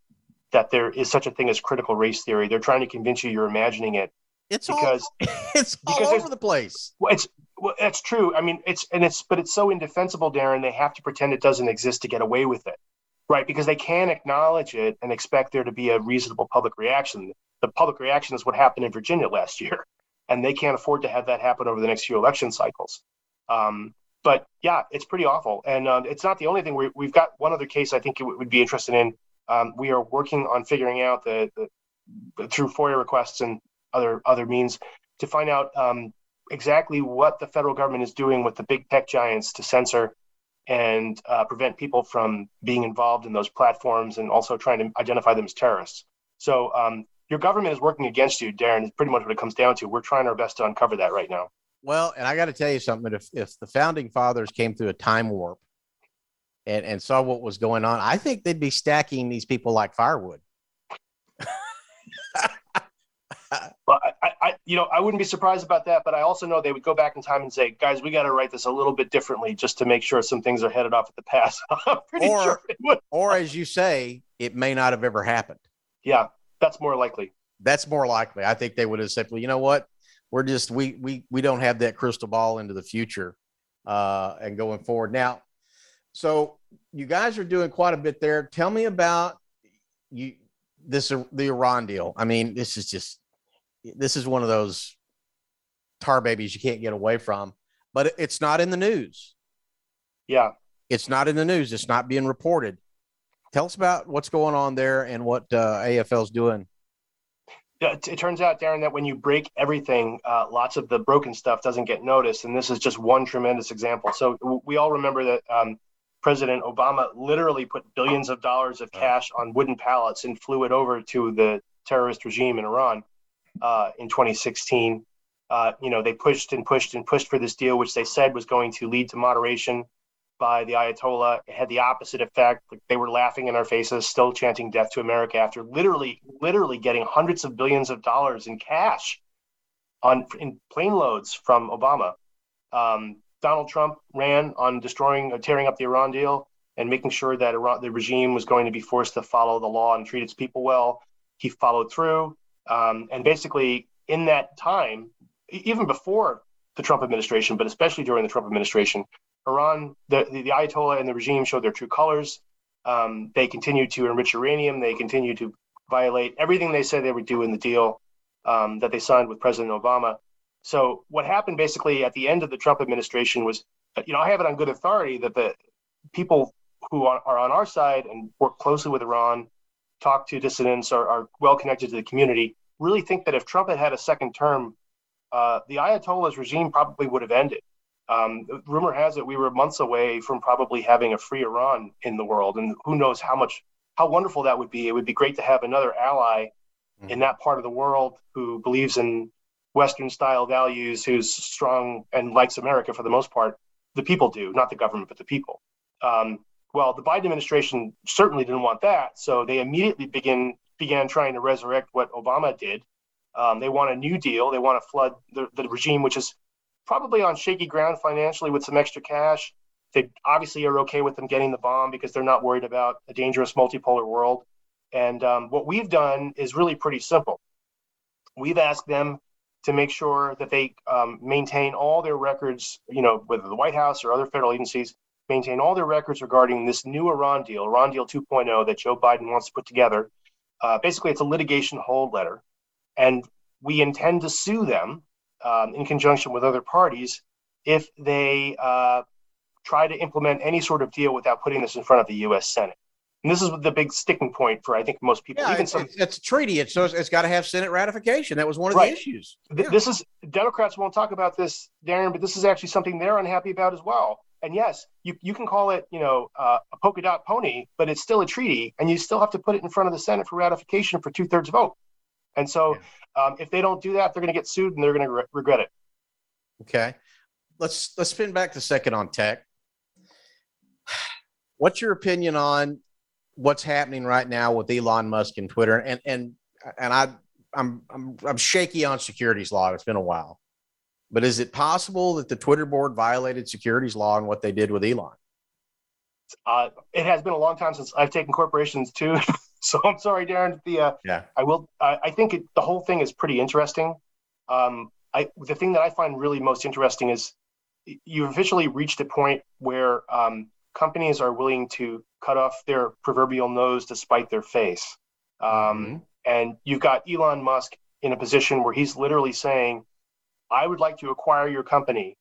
[SPEAKER 3] that there is such a thing as critical race theory. They're trying to convince you you're imagining it.
[SPEAKER 2] It's because all, it's all over the place.
[SPEAKER 3] Well, it's well, that's true. I mean, it's and it's but it's so indefensible, Darren. They have to pretend it doesn't exist to get away with it, right? Because they can acknowledge it and expect there to be a reasonable public reaction. The public reaction is what happened in Virginia last year, and they can't afford to have that happen over the next few election cycles. Um, but yeah, it's pretty awful, and um, it's not the only thing. We, have got one other case I think you would be interested in. Um, we are working on figuring out the, the, through FOIA requests and other other means to find out um, exactly what the federal government is doing with the big tech giants to censor and uh, prevent people from being involved in those platforms and also trying to identify them as terrorists. So um, your government is working against you, Darren. Is pretty much what it comes down to. We're trying our best to uncover that right now.
[SPEAKER 2] Well, and I got to tell you something. If if the founding fathers came through a time warp and and saw what was going on, I think they'd be stacking these people like firewood.
[SPEAKER 3] Well, I, I, you know, I wouldn't be surprised about that, but I also know they would go back in time and say, guys, we got to write this a little bit differently just to make sure some things are headed off at the pass.
[SPEAKER 2] Or,
[SPEAKER 3] sure
[SPEAKER 2] or as you say, it may not have ever happened.
[SPEAKER 3] Yeah, that's more likely.
[SPEAKER 2] That's more likely. I think they would have said, well, you know what? We're just we we we don't have that crystal ball into the future uh, and going forward. Now, so you guys are doing quite a bit there. Tell me about you this the Iran deal. I mean, this is just this is one of those tar babies you can't get away from, but it's not in the news.
[SPEAKER 3] Yeah.
[SPEAKER 2] It's not in the news. It's not being reported. Tell us about what's going on there and what uh, AFL's doing.
[SPEAKER 3] It, it, turns out, Darren, that when you break everything, uh, lots of the broken stuff doesn't get noticed. And this is just one tremendous example. So we all remember that um, President Obama literally put billions of dollars of cash on wooden pallets and flew it over to the terrorist regime in Iran uh, in 2016. Uh, you know, they pushed and pushed and pushed for this deal, which they said was going to lead to moderation by the Ayatollah. It had the opposite effect. They were laughing in our faces, still chanting death to America after literally, literally getting hundreds of billions of dollars in cash on in plane loads from Obama. Um, Donald Trump ran on destroying, uh, tearing up the Iran deal and making sure that Iran, the regime was going to be forced to follow the law and treat its people well. He followed through. Um, and basically, in that time, even before the Trump administration, but especially during the Trump administration, Iran, the, the, the Ayatollah and the regime showed their true colors. Um, they continued to enrich uranium. They continued to violate everything they said they would do in the deal um, that they signed with President Obama. So what happened basically at the end of the Trump administration was, you know, I have it on good authority that the people who are, are on our side and work closely with Iran talk to dissidents, are, are well connected to the community, really think that if Trump had had a second term, uh, the Ayatollah's regime probably would have ended. Um, rumor has it we were months away from probably having a free Iran in the world, and who knows how much, how wonderful that would be. It would be great to have another ally mm-hmm. in that part of the world who believes in Western style values, who's strong and likes America for the most part. The people do, not the government, but the people. Um, well, the Biden administration certainly didn't want that, so they immediately begin began trying to resurrect what Obama did. Um, they want a new deal. They want to flood the, the regime, which is probably on shaky ground financially with some extra cash. They obviously are okay with them getting the bomb because they're not worried about a dangerous multipolar world. And um, what we've done is really pretty simple. We've asked them to make sure that they um, maintain all their records, you know, whether the White House or other federal agencies, maintain all their records regarding this new Iran deal, Iran deal 2.0 that Joe Biden wants to put together. Uh, basically, it's a litigation hold letter. And we intend to sue them um, in conjunction with other parties if they uh, try to implement any sort of deal without putting this in front of the U.S. Senate. And this is the big sticking point for I think most people.
[SPEAKER 2] Yeah,
[SPEAKER 3] Even
[SPEAKER 2] it's,
[SPEAKER 3] some,
[SPEAKER 2] it's a treaty. It's so it's got to have Senate ratification. That was one of right. the issues.
[SPEAKER 3] Yeah. This is Democrats won't talk about this, Darren, but this is actually something they're unhappy about as well. And yes, you, you can call it, you know, uh, a polka dot pony, but it's still a treaty, and you still have to put it in front of the Senate for ratification for two thirds vote. And so, yeah. um, if they don't do that, they're going to get sued, and they're going to re- regret it.
[SPEAKER 2] Okay, let's let's spin back to second on tech. What's your opinion on what's happening right now with Elon Musk and Twitter? And and and I I'm I'm I'm shaky on securities law. It's been a while. But is it possible that the Twitter board violated securities law and what they did with Elon?
[SPEAKER 3] Uh, it has been a long time since I've taken corporations too, so I'm sorry, Darren. The uh, yeah, I will. I, I think it, the whole thing is pretty interesting. Um, I the thing that I find really most interesting is you've officially reached a point where um, companies are willing to cut off their proverbial nose to spite their face. Um, mm-hmm. And you've got Elon Musk in a position where he's literally saying, I would like to acquire your company.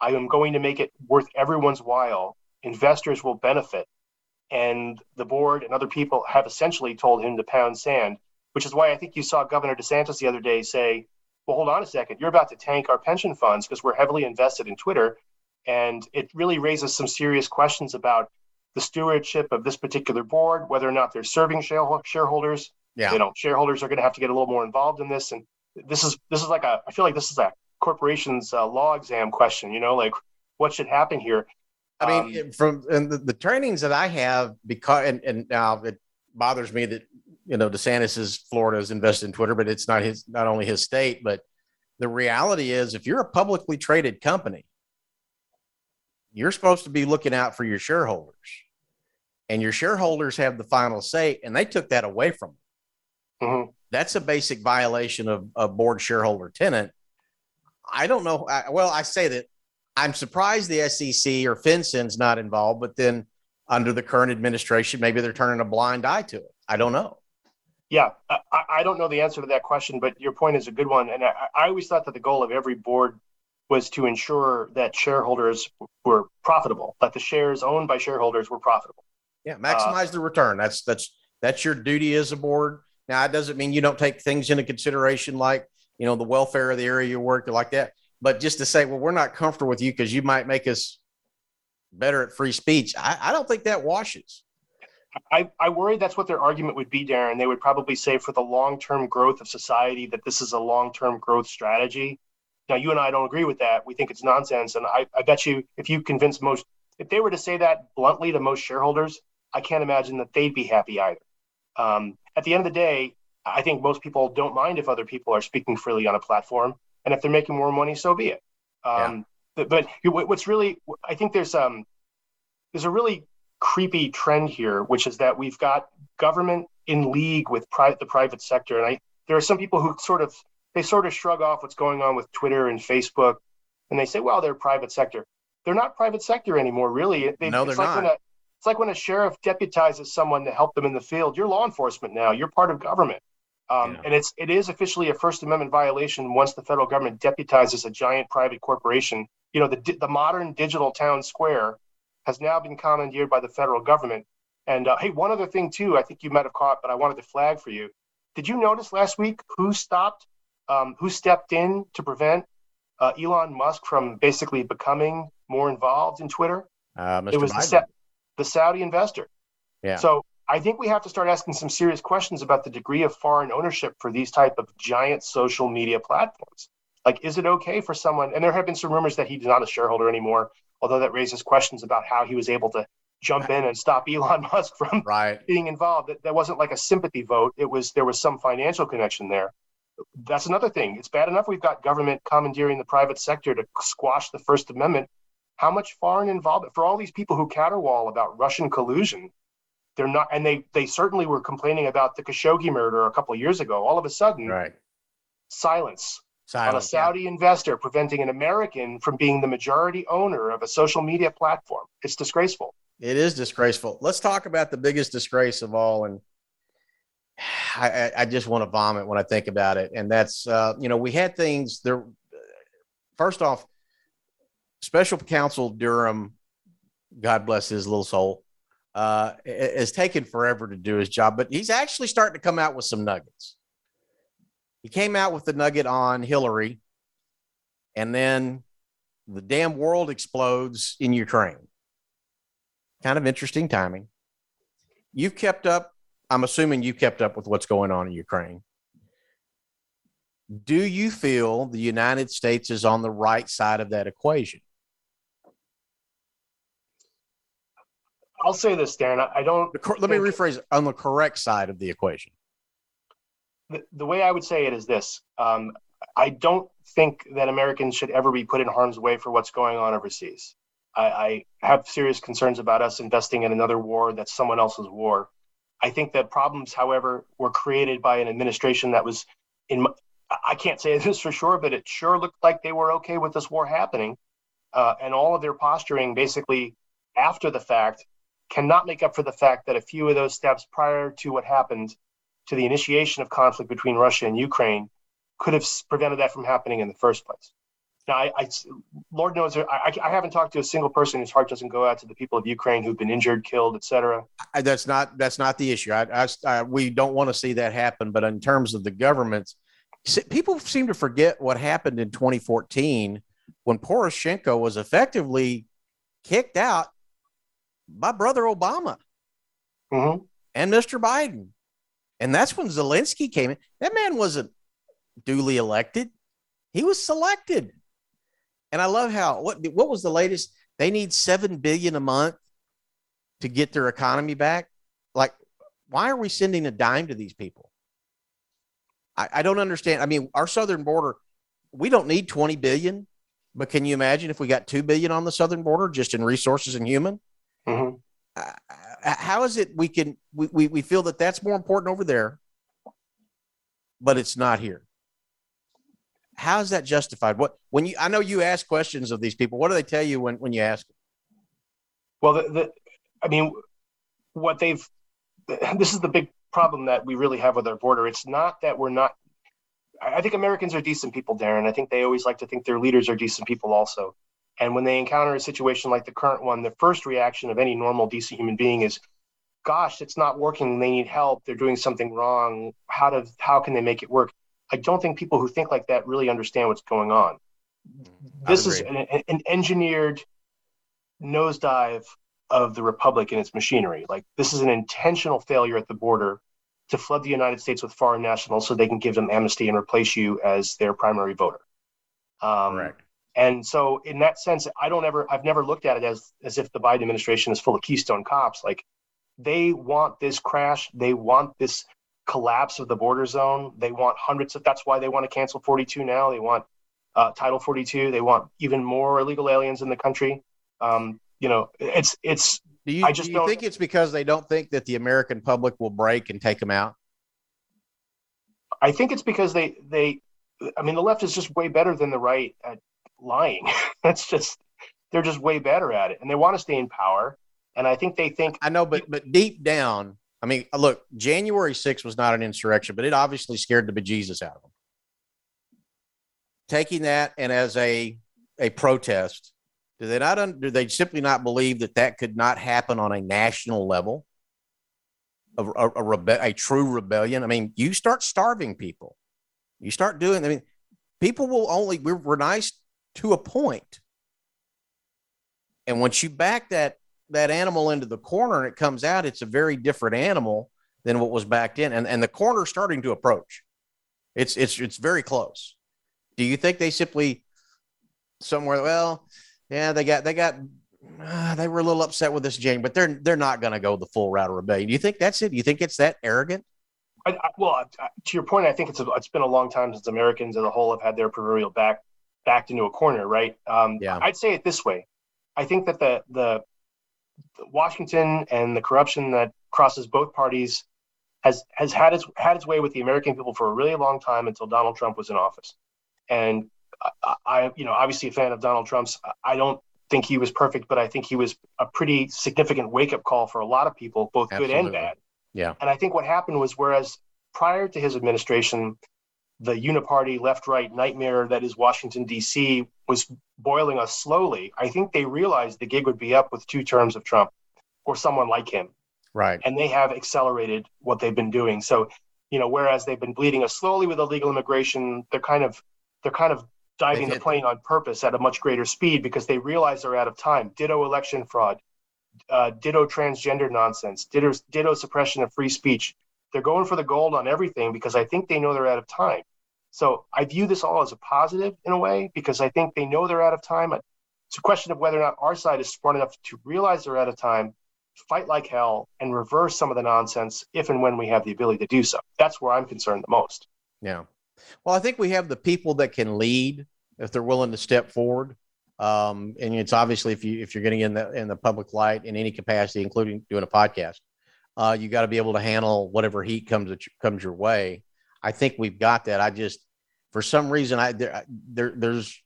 [SPEAKER 3] I am going to make it worth everyone's while. Investors will benefit. And the board and other people have essentially told him to pound sand, which is why I think you saw Governor DeSantis the other day say, well, hold on a second, you're about to tank our pension funds because we're heavily invested in Twitter. And it really raises some serious questions about the stewardship of this particular board, whether or not they're serving shareholders. Yeah. You know, shareholders are going to have to get a little more involved in this. And this is this is like a I feel like this is a corporation's uh, law exam question. You know, like what should happen here.
[SPEAKER 2] I mean, um, from and the, the, trainings that I have, because and, and now it bothers me that you know DeSantis is Florida's invested in Twitter, but it's not his not only his state, but the reality is if you're a publicly traded company, you're supposed to be looking out for your shareholders. And your shareholders have the final say, and they took that away from them. Mm-hmm. That's a basic violation of, of board shareholder tenant. I don't know. I, well, I say that I'm surprised the SEC or FinCEN's not involved, but then under the current administration, maybe they're turning a blind eye to it. I don't know.
[SPEAKER 3] Yeah, I, I don't know the answer to that question, but your point is a good one. And I, I always thought that the goal of every board was to ensure that shareholders were profitable, that the shares owned by shareholders were profitable.
[SPEAKER 2] Yeah, maximize uh, the return. That's that's that's your duty as a board. Now, it doesn't mean you don't take things into consideration like you know the welfare of the area you work like that. But just to say, well, we're not comfortable with you because you might make us better at free speech. I, I don't think that washes.
[SPEAKER 3] I, I worry that's what their argument would be, Darren. They would probably say for the long term growth of society that this is a long term growth strategy now, you and I don't agree with that. We think it's nonsense. And I, I bet you if you convince most, if they were to say that bluntly to most shareholders, I can't imagine that they'd be happy either. Um, at the end of the day, I think most people don't mind if other people are speaking freely on a platform. And if they're making more money, so be it. Um, yeah. But, what's really, I think there's um, there's a really creepy trend here, which is that we've got government in league with private the private sector, and I there are some people who sort of they sort of shrug off what's going on with Twitter and Facebook, and they say, "Well, they're private sector." They're not private sector anymore, really.
[SPEAKER 2] They, no, they're
[SPEAKER 3] like
[SPEAKER 2] not.
[SPEAKER 3] A, it's like when a sheriff deputizes someone to help them in the field. You're law enforcement now. You're part of government, um, yeah. and it's it is officially a First Amendment violation once the federal government deputizes a giant private corporation. You know, the the modern digital town square has now been commandeered by the federal government. And uh, hey, one other thing too, I think you might have caught, but I wanted to flag for you. Did you notice last week who stopped um, who stepped in to prevent uh, Elon Musk from basically becoming more involved in Twitter?
[SPEAKER 2] Uh,
[SPEAKER 3] it was
[SPEAKER 2] the,
[SPEAKER 3] Sa- the, Saudi investor.
[SPEAKER 2] Yeah.
[SPEAKER 3] So I think we have to start asking some serious questions about the degree of foreign ownership for these type of giant social media platforms. Like, is it okay for someone? And there have been some rumors that he's not a shareholder anymore, although that raises questions about how he was able to jump in and stop Elon Musk from
[SPEAKER 2] right.
[SPEAKER 3] being involved. That, that wasn't like a sympathy vote. It was there was some financial connection there that's another thing. It's bad enough we've got government commandeering the private sector to squash the First Amendment. How much foreign involvement for all these people who caterwaul about Russian collusion? They're not, and they they certainly were complaining about the Khashoggi murder a couple of years ago. All of a sudden,
[SPEAKER 2] right?
[SPEAKER 3] Silence,
[SPEAKER 2] silence
[SPEAKER 3] on a Saudi yeah. investor preventing an American from being the majority owner of a social media platform. It's disgraceful.
[SPEAKER 2] It is disgraceful. Let's talk about the biggest disgrace of all, and I, I just want to vomit when I think about it. And that's, uh, you know, we had things there. First off, special counsel Durham, God bless his little soul, uh, has taken forever to do his job, but he's actually starting to come out with some nuggets. He came out with the nugget on Hillary, and then the damn world explodes in Ukraine. Kind of interesting timing. You've kept up I'm assuming you kept up with what's going on in Ukraine. Do you feel the United States is on the right side of that equation?
[SPEAKER 3] I'll say this, Darren. I don't.
[SPEAKER 2] Let me rephrase it on the correct side of the equation.
[SPEAKER 3] The, the way I would say it is this um, I don't think that Americans should ever be put in harm's way for what's going on overseas. I, I have serious concerns about us investing in another war that's someone else's war. I think that problems, however, were created by an administration that was in. I can't say this for sure, but it sure looked like they were okay with this war happening, uh, and all of their posturing basically after the fact cannot make up for the fact that a few of those steps prior to what happened to the initiation of conflict between Russia and Ukraine could have prevented that from happening in the first place. Now, I, I Lord knows, I, I, haven't talked to a single person whose heart doesn't go out to the people of Ukraine who've been injured, killed, etc.
[SPEAKER 2] That's not that's not the issue. I, I, we don't want to see that happen. But in terms of the governments, people seem to forget what happened in 2014 when Poroshenko was effectively kicked out by brother Obama
[SPEAKER 3] mm-hmm.
[SPEAKER 2] and Mr. Biden. And that's when Zelensky came in. That man wasn't duly elected. He was selected. And I love how what what was the latest? They need seven billion a month to get their economy back. Like, why are we sending a dime to these people? I, I don't understand. I mean, our southern border, we don't need 20 billion, but can you imagine if we got two billion on the southern border just in resources and human?
[SPEAKER 3] Mm-hmm.
[SPEAKER 2] Uh, how is it we can we, we, we feel that that's more important over there, but it's not here? how is that justified? What when you I know you ask questions of these people. What do they tell you when when you ask?
[SPEAKER 3] Well, the, the I mean, what they've this is the big problem that we really have with our border. It's not that we're not. I think Americans are decent people, Darren. I think they always like to think their leaders are decent people, also. And when they encounter a situation like the current one, the first reaction of any normal, decent human being is, "Gosh, it's not working. They need help. They're doing something wrong. How to how can they make it work?" I don't think people who think like that really understand what's going on. This is an, an, engineered nosedive of the republic and its machinery. Like this is an intentional failure at the border to flood the United States with foreign nationals so they can give them amnesty and replace you as their primary voter.
[SPEAKER 2] Um, Correct.
[SPEAKER 3] And so, in that sense, I don't ever, I've never looked at it as as if the Biden administration is full of Keystone cops. Like they want this crash, they want this collapse of the border zone. They want hundreds of. That's why they want to cancel 42 now. They want uh, Title 42. They want even more illegal aliens in the country. Um, you know, it's it's.
[SPEAKER 2] Do you, I just do you think it's because they don't think that the American public will break and take them out?
[SPEAKER 3] I think it's because they they. I mean, the left is just way better than the right at lying. That's just they're just way better at it, and they want to stay in power. And I think they think
[SPEAKER 2] I know, but but deep down, I mean, uh, look, January 6th was not an insurrection, but it obviously scared the bejesus out of them. Taking that and as a a protest, do they not do they simply not believe that that could not happen on a national level? A, a, a, rebe- a true rebellion. I mean, you start starving people, you start doing. I mean, people will only we're, we're nice to a point, and once you back that that animal into the corner and it comes out, it's a very different animal than what was backed in. And, and the corner starting to approach. It's it's it's very close. Do you think they simply somewhere? Well, yeah, they got they got uh, they were a little upset with this Jane, but they're they're not going to go the full route of rebellion. Do you think that's it? Do you think it's that arrogant?
[SPEAKER 3] I, I, well, to your point, I think it's a, it's been a long time since Americans as a whole have had their proverbial back backed into a corner, right? Um,
[SPEAKER 2] yeah.
[SPEAKER 3] I'd say it this way: I think that the the Washington and the corruption that crosses both parties has has had its had its way with the American people for a really long time until Donald Trump was in office. And I, I you know, obviously a fan of Donald Trump's. I don't think he was perfect, but I think he was a pretty significant wake up call for a lot of people, both Absolutely. good and bad.
[SPEAKER 2] Yeah.
[SPEAKER 3] And I think what happened was whereas prior to his administration, the uniparty left right nightmare that is Washington, D.C., was boiling us slowly. I think they realized the gig would be up with two terms of Trump or someone like him.
[SPEAKER 2] Right.
[SPEAKER 3] And they have accelerated what they've been doing. So, you know, whereas they've been bleeding us slowly with illegal immigration, they're kind of they're kind of diving the plane on purpose at a much greater speed because they realize they're out of time. Ditto election fraud, uh, ditto transgender nonsense, ditto, ditto suppression of free speech. They're going for the gold on everything because I think they know they're out of time. So I view this all as a positive in a way because I think they know they're out of time. It's a question of whether or not our side is smart enough to realize they're out of time, fight like hell, and reverse some of the nonsense if and when we have the ability to do so. That's where I'm concerned the most.
[SPEAKER 2] Yeah. Well, I think we have the people that can lead if they're willing to step forward. Um, and it's obviously if you if you're getting in the in the public light in any capacity, including doing a podcast, uh, you got to be able to handle whatever heat comes comes your way. I think we've got that. I just, for some reason, I there, there there's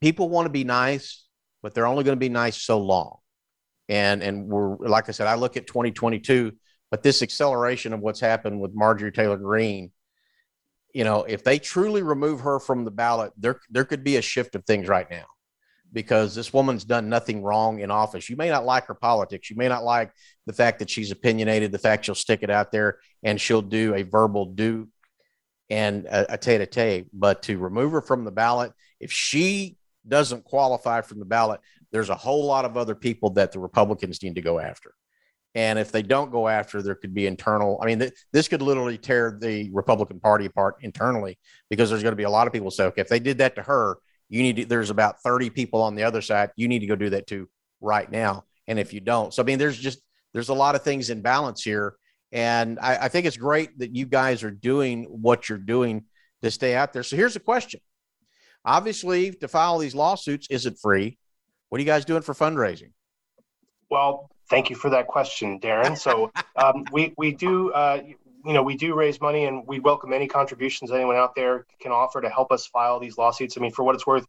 [SPEAKER 2] people want to be nice, but they're only going to be nice so long. And and we're like I said, I look at 2022, but this acceleration of what's happened with Marjorie Taylor Greene, you know, if they truly remove her from the ballot, there there could be a shift of things right now because this woman's done nothing wrong in office. You may not like her politics. You may not like the fact that she's opinionated, the fact she'll stick it out there and she'll do a verbal do and a, a tete-a-tete. But to remove her from the ballot, if she doesn't qualify from the ballot, there's a whole lot of other people that the Republicans need to go after. And if they don't go after, there could be internal. I mean, th- this could literally tear the Republican Party apart internally because there's going to be a lot of people say, okay, if they did that to her, you need to, there's about 30 people on the other side. You need to go do that too right now. And if you don't, so I mean, there's just, there's a lot of things in balance here. And I, I think it's great that you guys are doing what you're doing to stay out there. So here's a question. Obviously, to file these lawsuits isn't free. What are you guys doing for fundraising?
[SPEAKER 3] Well, thank you for that question, Darren. So um, we we do uh, you know we do raise money, and we welcome any contributions anyone out there can offer to help us file these lawsuits. I mean, for what it's worth,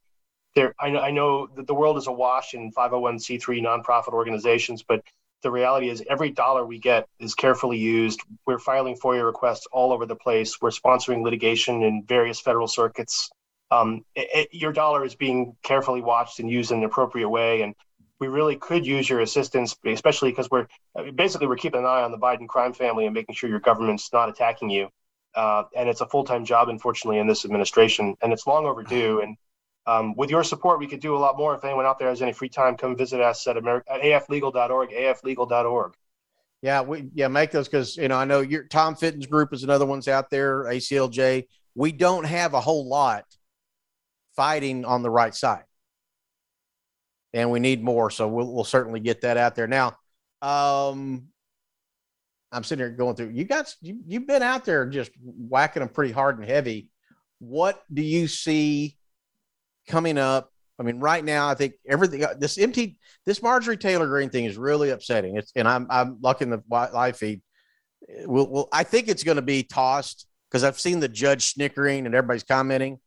[SPEAKER 3] there I know, I know that the world is awash in 501c3 nonprofit organizations, but the reality is every dollar we get is carefully used. We're filing FOIA requests all over the place. We're sponsoring litigation in various federal circuits. Um, it, it, your dollar is being carefully watched and used in an appropriate way. And we really could use your assistance, especially because we're basically we're keeping an eye on the Biden crime family and making sure your government's not attacking you. Uh, and it's a full-time job, unfortunately, in this administration, and it's long overdue. And um, with your support, we could do a lot more. If anyone out there has any free time, come visit us at, Ameri- at aflegal.org, aflegal.org.
[SPEAKER 2] Yeah, we yeah make those because you know I know your Tom Fitton's group is another one's out there. ACLJ. We don't have a whole lot fighting on the right side, and we need more. So we'll we'll certainly get that out there. Now, um, I'm sitting here going through. You got you you've been out there just whacking them pretty hard and heavy. What do you see? coming up. I mean, right now, I think everything this empty this Marjorie Taylor Greene thing is really upsetting. It's and I'm I'm looking the live feed. Well, well, I think it's going to be tossed because I've seen the judge snickering and everybody's commenting.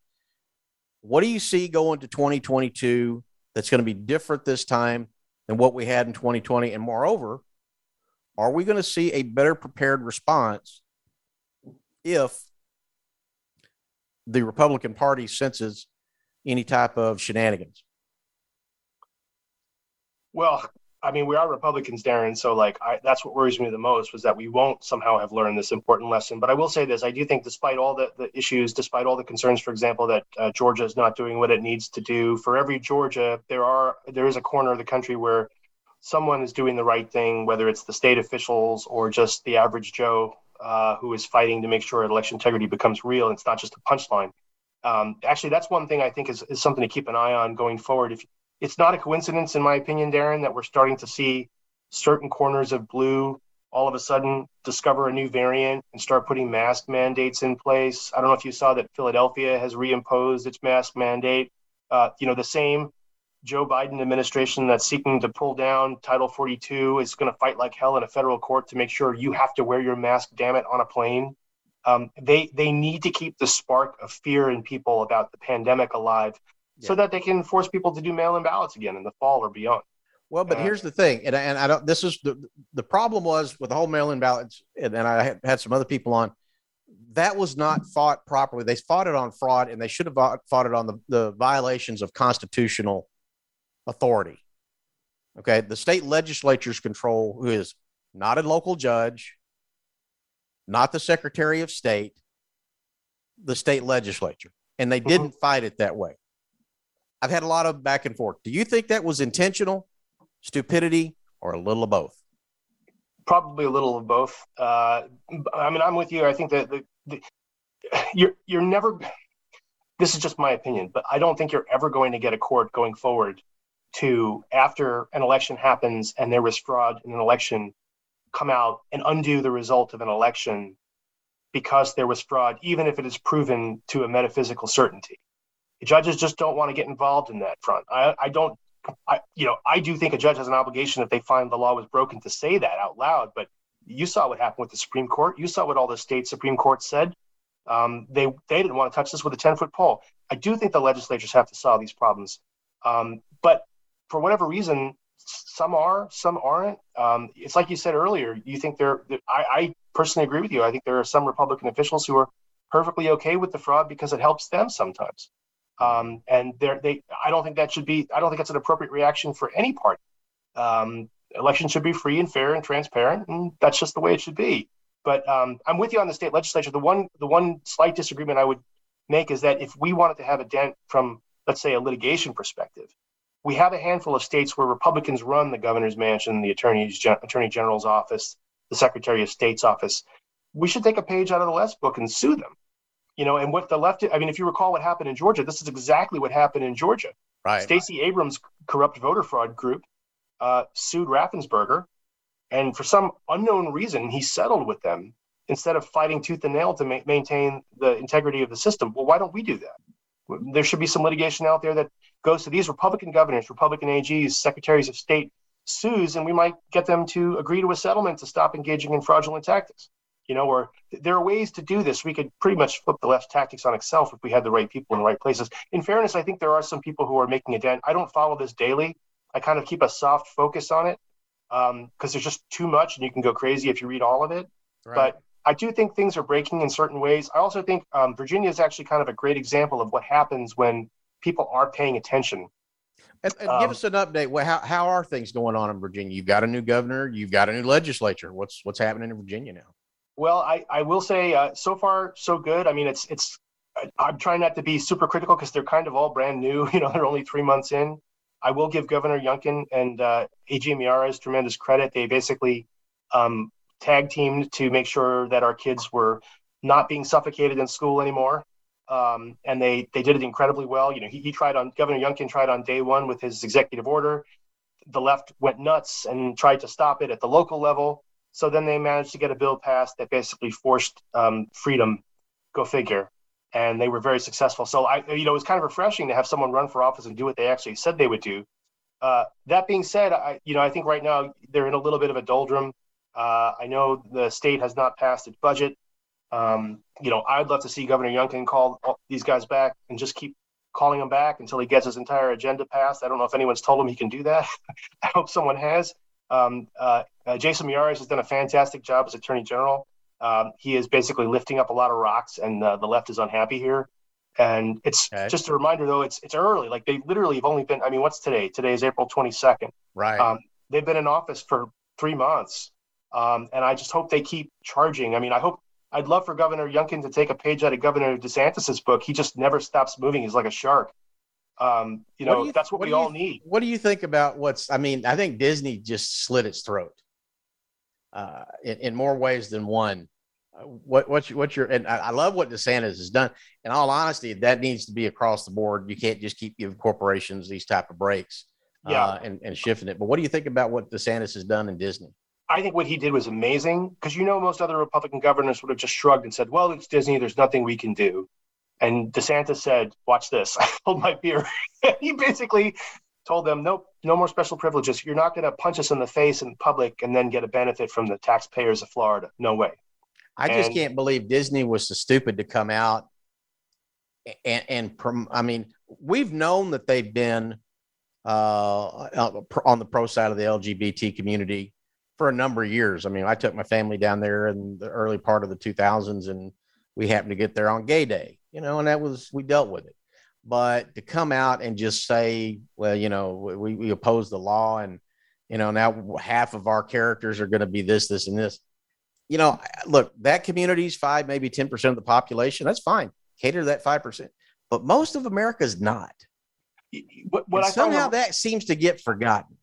[SPEAKER 2] What do you see going to 2022 that's going to be different this time than what we had in 2020? And moreover, are we going to see a better prepared response if the Republican Party senses any type of shenanigans?
[SPEAKER 3] Well, I mean, we are Republicans, Darren. So, like, I, that's what worries me the most was that we won't somehow have learned this important lesson. But I will say this: I do think, despite all the, the issues, despite all the concerns, for example, that uh, Georgia is not doing what it needs to do, for every Georgia, there are there is a corner of the country where someone is doing the right thing, whether it's the state officials or just the average Joe uh, who is fighting to make sure election integrity becomes real. It's not just a punchline um, actually, that's one thing I think is, is something to keep an eye on going forward. If it's not a coincidence, in my opinion, Darren, that we're starting to see certain corners of blue all of a sudden discover a new variant and start putting mask mandates in place. I don't know if you saw that Philadelphia has reimposed its mask mandate. Uh, you know, the same Joe Biden administration that's seeking to pull down Title 42 is going to fight like hell in a federal court to make sure you have to wear your mask, damn it, on a plane. Um, they they need to keep the spark of fear in people about the pandemic alive, yeah. so that they can force people to do mail-in ballots again in the fall or beyond.
[SPEAKER 2] Well, but uh, here's the thing, and, and I don't. This is the the problem was with the whole mail-in ballots, and, and I had, had some other people on. That was not fought properly. They fought it on fraud, and they should have fought it on the, the violations of constitutional authority. Okay, the state legislature's control, who is not a local judge, not the Secretary of State, the state legislature. And they didn't mm-hmm. fight it that way. I've had a lot of back and forth. Do you think that was intentional, stupidity, or a little of both?
[SPEAKER 3] Probably a little of both. Uh, I mean, I'm with you. I think that the, the, you're you're never. This is just my opinion, but I don't think you're ever going to get a court going forward to after an election happens and there was fraud in an election come out and undo the result of an election because there was fraud, even if it is proven to a metaphysical certainty. Judges just don't want to get involved in that front. I, I don't, I, you know, I do think a judge has an obligation if they find the law was broken to say that out loud. But you saw what happened with the Supreme Court. You saw what all the state Supreme Courts said. Um, they they didn't want to touch this with a ten foot pole. I do think the legislatures have to solve these problems. Um, but for whatever reason, some are, some aren't. Um, it's like you said earlier. You think they're. I, I personally agree with you. I think there are some Republican officials who are perfectly okay with the fraud because it helps them sometimes. Um, and they, I don't think that should be. I don't think that's an appropriate reaction for any party. Um, elections should be free and fair and transparent, and that's just the way it should be. But um, I'm with you on the state legislature. The one, the one slight disagreement I would make is that if we wanted to have a dent from, let's say, a litigation perspective, we have a handful of states where Republicans run the governor's mansion, the attorney's attorney general's office, the secretary of state's office. We should take a page out of the left book and sue them. You know, and what the left, I mean, if you recall what happened in Georgia, this is exactly what happened in Georgia.
[SPEAKER 2] Right.
[SPEAKER 3] Stacey Abrams' corrupt voter fraud group uh, sued Raffensperger, and for some unknown reason, he settled with them instead of fighting tooth and nail to ma- maintain the integrity of the system. Well, why don't we do that? There should be some litigation out there that goes to these Republican governors, Republican AGs, secretaries of state, sues, and we might get them to agree to a settlement to stop engaging in fraudulent tactics. You know, or there are ways to do this. We could pretty much flip the left tactics on itself if we had the right people in the right places. In fairness, I think there are some people who are making a dent. I don't follow this daily. I kind of keep a soft focus on it because um, there's just too much and you can go crazy if you read all of it. Right. But I do think things are breaking in certain ways. I also think um, Virginia is actually kind of a great example of what happens when people are paying attention.
[SPEAKER 2] And, and um, give us an update. Well, how, how are things going on in Virginia? You've got a new governor. You've got a new legislature. What's what's happening in Virginia now?
[SPEAKER 3] Well, I, I will say uh, so far so good. I mean, it's it's I'm trying not to be super critical because they're kind of all brand new. You know, they're only three months in. I will give Governor Youngkin and uh, AG Miyares tremendous credit. They basically um, tag teamed to make sure that our kids were not being suffocated in school anymore. Um, and they they did it incredibly well. You know, he, he tried on Governor Youngkin tried on day one with his executive order. The left went nuts and tried to stop it at the local level. So then they managed to get a bill passed that basically forced um, freedom. Go figure and they were very successful. So I, you know, it was kind of refreshing to have someone run for office and do what they actually said they would do. Uh, that being said, I, you know, I think right now they're in a little bit of a doldrum. Uh, I know the state has not passed its budget. Um, you know, I'd love to see Governor Youngkin call these guys back and just keep calling them back until he gets his entire agenda passed. I don't know if anyone's told him he can do that. I hope someone has. Um, uh, uh Jason Miyares has done a fantastic job as Attorney General. Um, he is basically lifting up a lot of rocks, and uh, the left is unhappy here. And it's okay. just a reminder, though, it's it's early. Like they literally have only been. I mean, what's today? Today is April 22nd.
[SPEAKER 2] Right. Um,
[SPEAKER 3] they've been in office for three months, um, and I just hope they keep charging. I mean, I hope I'd love for Governor Youngkin to take a page out of Governor DeSantis's book. He just never stops moving. He's like a shark. Um, you know, you, that's what, what we all need.
[SPEAKER 2] What do you think about what's? I mean, I think Disney just slit its throat uh, in, in more ways than one. Uh, what what's your, what's your and I, I, love what DeSantis has done. In all honesty, that needs to be across the board. You can't just keep giving corporations these type of breaks, yeah. Uh, and and shifting it. But what do you think about what DeSantis has done in Disney?
[SPEAKER 3] I think what he did was amazing because you know most other Republican governors would have just shrugged and said, "Well, it's Disney. There's nothing we can do." And DeSantis said, "Watch this. I hold my beer." he basically told them, nope, no more special privileges. You're not going to punch us in the face in public and then get a benefit from the taxpayers of Florida. No way.
[SPEAKER 2] I just and, can't believe Disney was so stupid to come out and, and I mean, we've known that they've been uh, on the pro side of the LGBT community for a number of years. I mean, I took my family down there in the early part of the 2000s, and we happened to get there on Gay Day, you know, and that was we dealt with it. But to come out and just say, well, you know, we, we oppose the law and, you know, now half of our characters are going to be this, this, and this. You know, look, that community is five, maybe 10% of the population. That's fine. Cater to that 5%. But most of America is not. What, what somehow that seems to get forgotten.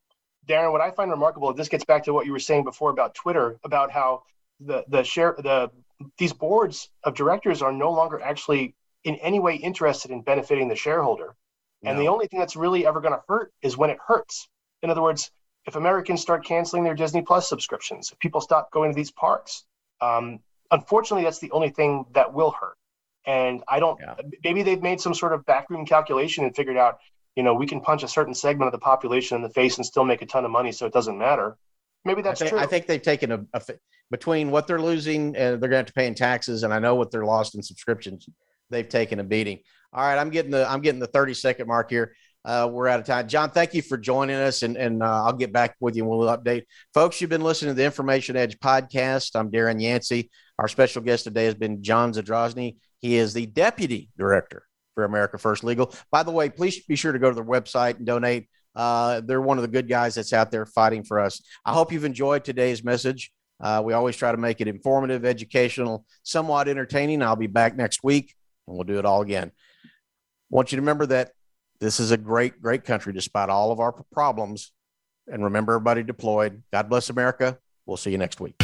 [SPEAKER 3] Darren, what I find remarkable, this gets back to what you were saying before about Twitter, about how the the share the these boards of directors are no longer actually in any way interested in benefiting the shareholder. No. And the only thing that's really ever going to hurt is when it hurts. In other words, if Americans start canceling their Disney Plus subscriptions, if people stop going to these parks, um, unfortunately, that's the only thing that will hurt. And I don't, yeah. maybe they've made some sort of backroom calculation and figured out, you know, we can punch a certain segment of the population in the face and still make a ton of money, so it doesn't matter. Maybe that's
[SPEAKER 2] I think,
[SPEAKER 3] true.
[SPEAKER 2] I think they've taken a, a between what they're losing and they're going to have to pay in taxes, and I know what they're lost in subscriptions they've taken a beating. All right, I'm getting the I'm getting the 30 second mark here. uh, we're out of time. John, thank you for joining us, and, and uh, I'll get back with you and we'll update. Folks, you've been listening to the Information Edge podcast. I'm Darren Yancey. Our special guest today has been John Zadrozny. He is the Deputy Director for America First Legal. By the way, please be sure to go to their website and donate. Uh, they're one of the good guys that's out there fighting for us. I hope you've enjoyed today's message. Uh, we always try to make it informative, educational, somewhat entertaining. I'll be back next week and we'll do it all again. Want you to remember that this is a great, great country despite all of our problems. And remember, everybody deployed. God bless America. We'll see you next week.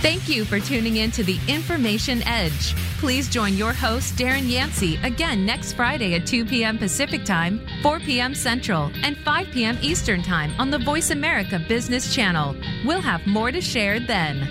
[SPEAKER 1] Thank you for tuning in to the Information Edge. Please join your host, Darren Yancey, again next Friday at 2 p.m. Pacific Time, 4 p.m. Central, and 5 p.m. Eastern Time on the Voice America Business Channel. We'll have more to share then.